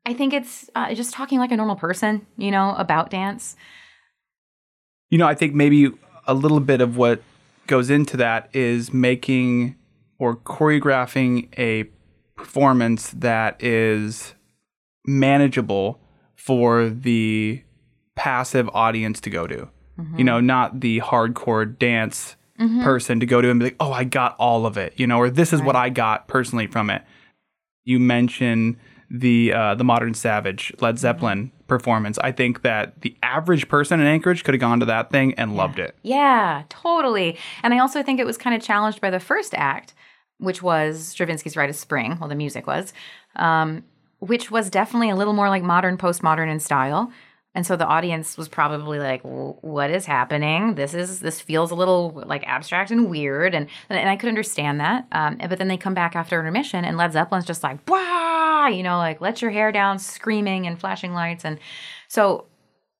I think it's uh, just talking like a normal person, you know, about dance. You know, I think maybe a little bit of what goes into that is making or choreographing a performance that is manageable for the passive audience to go to. Mm-hmm. You know, not the hardcore dance mm-hmm. person to go to and be like, oh, I got all of it, you know, or this is what I got personally from it. You mention the uh, the modern savage Led mm-hmm. Zeppelin performance. I think that the average person in Anchorage could have gone to that thing and loved it. Yeah, totally. And I also think it was kind of challenged by the first act, which was Stravinsky's Rite of Spring. Well, the music was, um, which was definitely a little more like modern, postmodern in style. And so the audience was probably like, "What is happening? This is this feels a little like abstract and weird." And and I could understand that. Um, but then they come back after intermission, and Led Zeppelin's just like, "Wah!" You know, like let your hair down, screaming and flashing lights, and so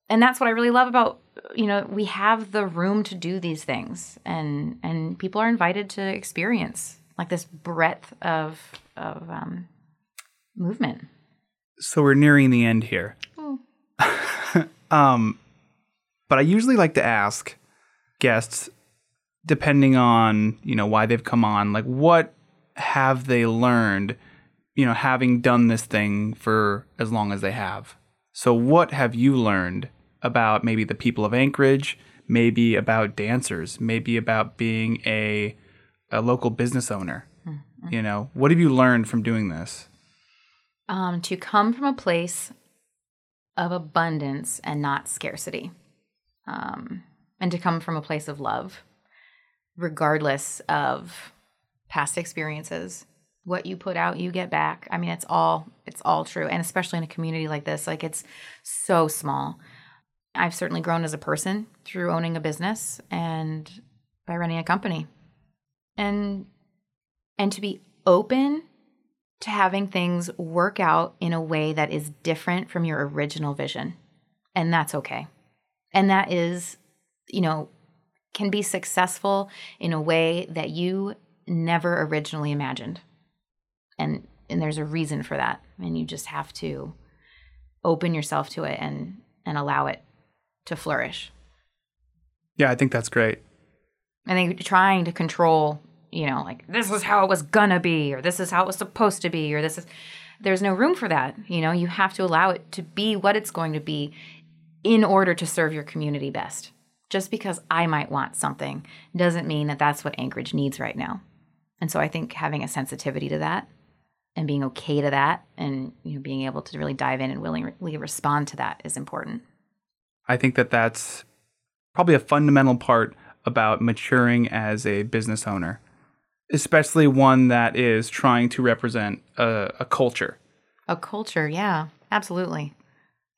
and that's what I really love about you know we have the room to do these things and and people are invited to experience like this breadth of of um, movement So we're nearing the end here. (laughs) um, but I usually like to ask guests, depending on you know why they've come on, like what have they learned, you know, having done this thing for as long as they have. So, what have you learned about maybe the people of Anchorage, maybe about dancers, maybe about being a a local business owner? You know, what have you learned from doing this? Um, to come from a place of abundance and not scarcity, um, and to come from a place of love, regardless of past experiences. What you put out, you get back. I mean, it's all it's all true, and especially in a community like this, like it's so small. I've certainly grown as a person through owning a business and by running a company, and and to be open to having things work out in a way that is different from your original vision. And that's okay. And that is, you know, can be successful in a way that you never originally imagined. And and there's a reason for that. And you just have to open yourself to it and and allow it to flourish. Yeah, I think that's great. I think trying to control you know, like this is how it was gonna be, or this is how it was supposed to be, or this is there's no room for that. You know, you have to allow it to be what it's going to be in order to serve your community best. Just because I might want something doesn't mean that that's what Anchorage needs right now. And so I think having a sensitivity to that and being okay to that and you know being able to really dive in and willingly respond to that is important. I think that that's probably a fundamental part about maturing as a business owner especially one that is trying to represent a, a culture. A culture, yeah, absolutely.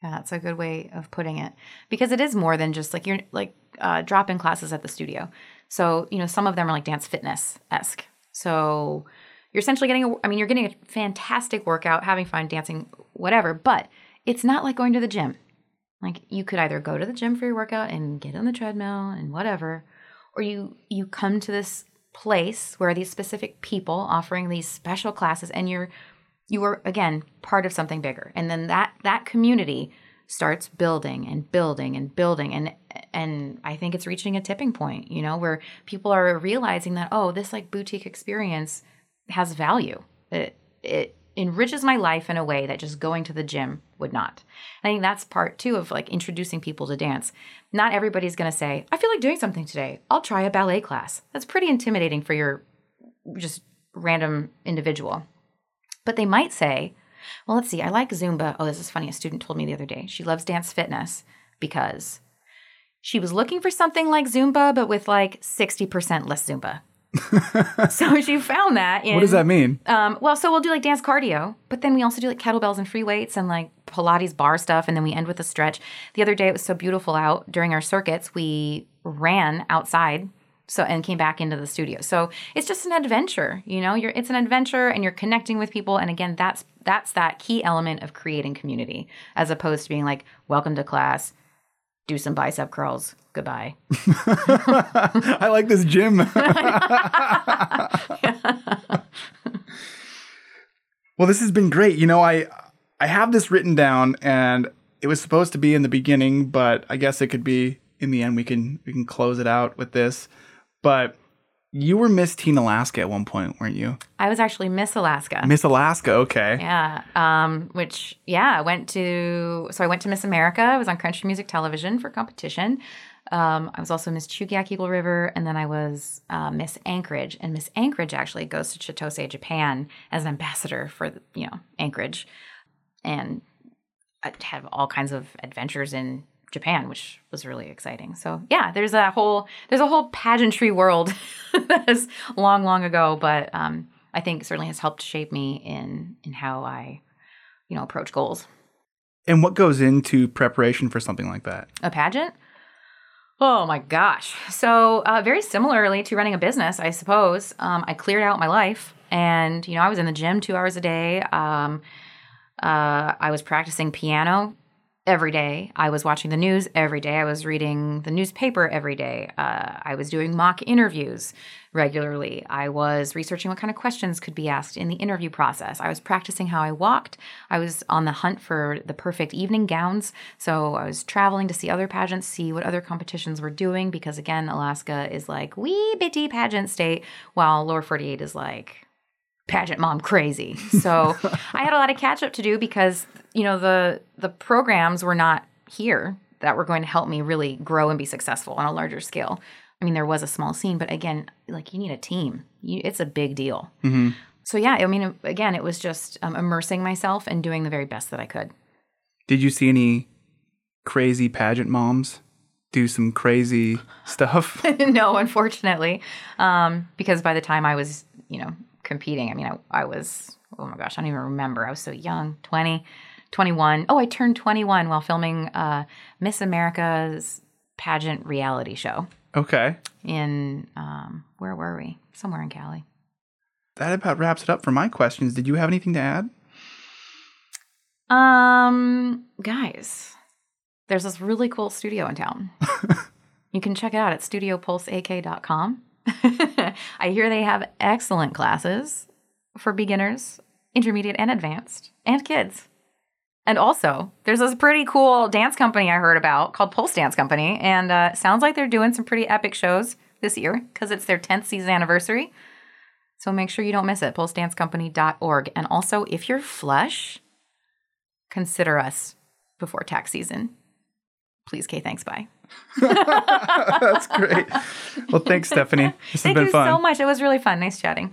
Yeah, that's a good way of putting it because it is more than just like you're like uh, drop in classes at the studio. So you know, some of them are like dance fitness esque. So you're essentially getting a, I mean, you're getting a fantastic workout, having fun, dancing, whatever. But it's not like going to the gym. Like you could either go to the gym for your workout and get on the treadmill and whatever, or you you come to this place where these specific people offering these special classes and you're you are again part of something bigger and then that that community starts building and building and building and and I think it's reaching a tipping point, you know, where people are realizing that oh, this like boutique experience has value. It it enriches my life in a way that just going to the gym would not. I think that's part two of like introducing people to dance. Not everybody's going to say, I feel like doing something today. I'll try a ballet class. That's pretty intimidating for your just random individual. But they might say, well, let's see, I like Zumba. Oh, this is funny. A student told me the other day she loves dance fitness because she was looking for something like Zumba, but with like 60% less Zumba. (laughs) so she found that. In, what does that mean? Um, well, so we'll do like dance cardio, but then we also do like kettlebells and free weights and like Pilates bar stuff, and then we end with a stretch. The other day it was so beautiful out during our circuits, we ran outside. So and came back into the studio. So it's just an adventure, you know. You're it's an adventure, and you're connecting with people. And again, that's that's that key element of creating community, as opposed to being like, "Welcome to class, do some bicep curls. Goodbye. (laughs) (laughs) I like this gym. (laughs) well, this has been great. You know, I I have this written down and it was supposed to be in the beginning, but I guess it could be in the end we can we can close it out with this. But you were Miss Teen Alaska at one point, weren't you? I was actually Miss Alaska. Miss Alaska, okay. Yeah. Um, which yeah, I went to so I went to Miss America. I was on Country Music Television for competition. Um, I was also Miss Chugiak Eagle River, and then I was uh, Miss Anchorage. And Miss Anchorage actually goes to Chitose, Japan, as an ambassador for you know Anchorage, and I have all kinds of adventures in Japan, which was really exciting. So yeah, there's a whole there's a whole pageantry world (laughs) that is long, long ago, but um, I think certainly has helped shape me in in how I, you know, approach goals. And what goes into preparation for something like that? A pageant? Oh my gosh! So uh, very similarly to running a business, I suppose. Um, I cleared out my life, and you know, I was in the gym two hours a day. Um, uh, I was practicing piano every day. I was watching the news every day. I was reading the newspaper every day. Uh, I was doing mock interviews regularly. I was researching what kind of questions could be asked in the interview process. I was practicing how I walked. I was on the hunt for the perfect evening gowns. So I was traveling to see other pageants, see what other competitions were doing, because again, Alaska is like wee bitty pageant state, while Lower 48 is like pageant mom crazy. So (laughs) I had a lot of catch up to do because you know the the programs were not here that were going to help me really grow and be successful on a larger scale. I mean, there was a small scene, but again, like you need a team. You, it's a big deal. So yeah, I mean, again, it was just um, immersing myself and doing the very best that I could. Did you see any crazy pageant moms do some crazy stuff? (laughs) no, unfortunately, um, because by the time I was, you know, competing, I mean, I, I was, oh my gosh, I don't even remember. I was so young, 20, 21. Oh, I turned 21 while filming uh, Miss America's pageant reality show okay. in, um, where were we? Somewhere in Cali. That about wraps it up for my questions. Did you have anything to add? Um, guys, there's this really cool studio in town. (laughs) you can check it out at studiopulseak.com. (laughs) I hear they have excellent classes for beginners, intermediate, and advanced, and kids. And also, there's this pretty cool dance company I heard about called Pulse Dance Company, and uh, sounds like they're doing some pretty epic shows this year because it's their 10th season anniversary. So make sure you don't miss it. PulseDanceCompany.org. And also, if you're flush, consider us before tax season. Please, Kay, thanks. Bye. (laughs) That's great. Well, thanks, Stephanie. This has Thank been you fun. so much. It was really fun. Nice chatting.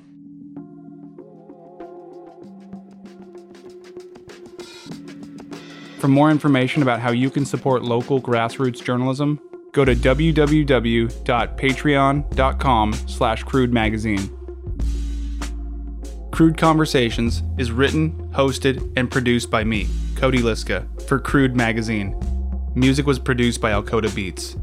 For more information about how you can support local grassroots journalism, go to www.patreon.com slash crude magazine. Crude Conversations is written, hosted, and produced by me, Cody Liska, for Crude Magazine. Music was produced by Alcoda Beats.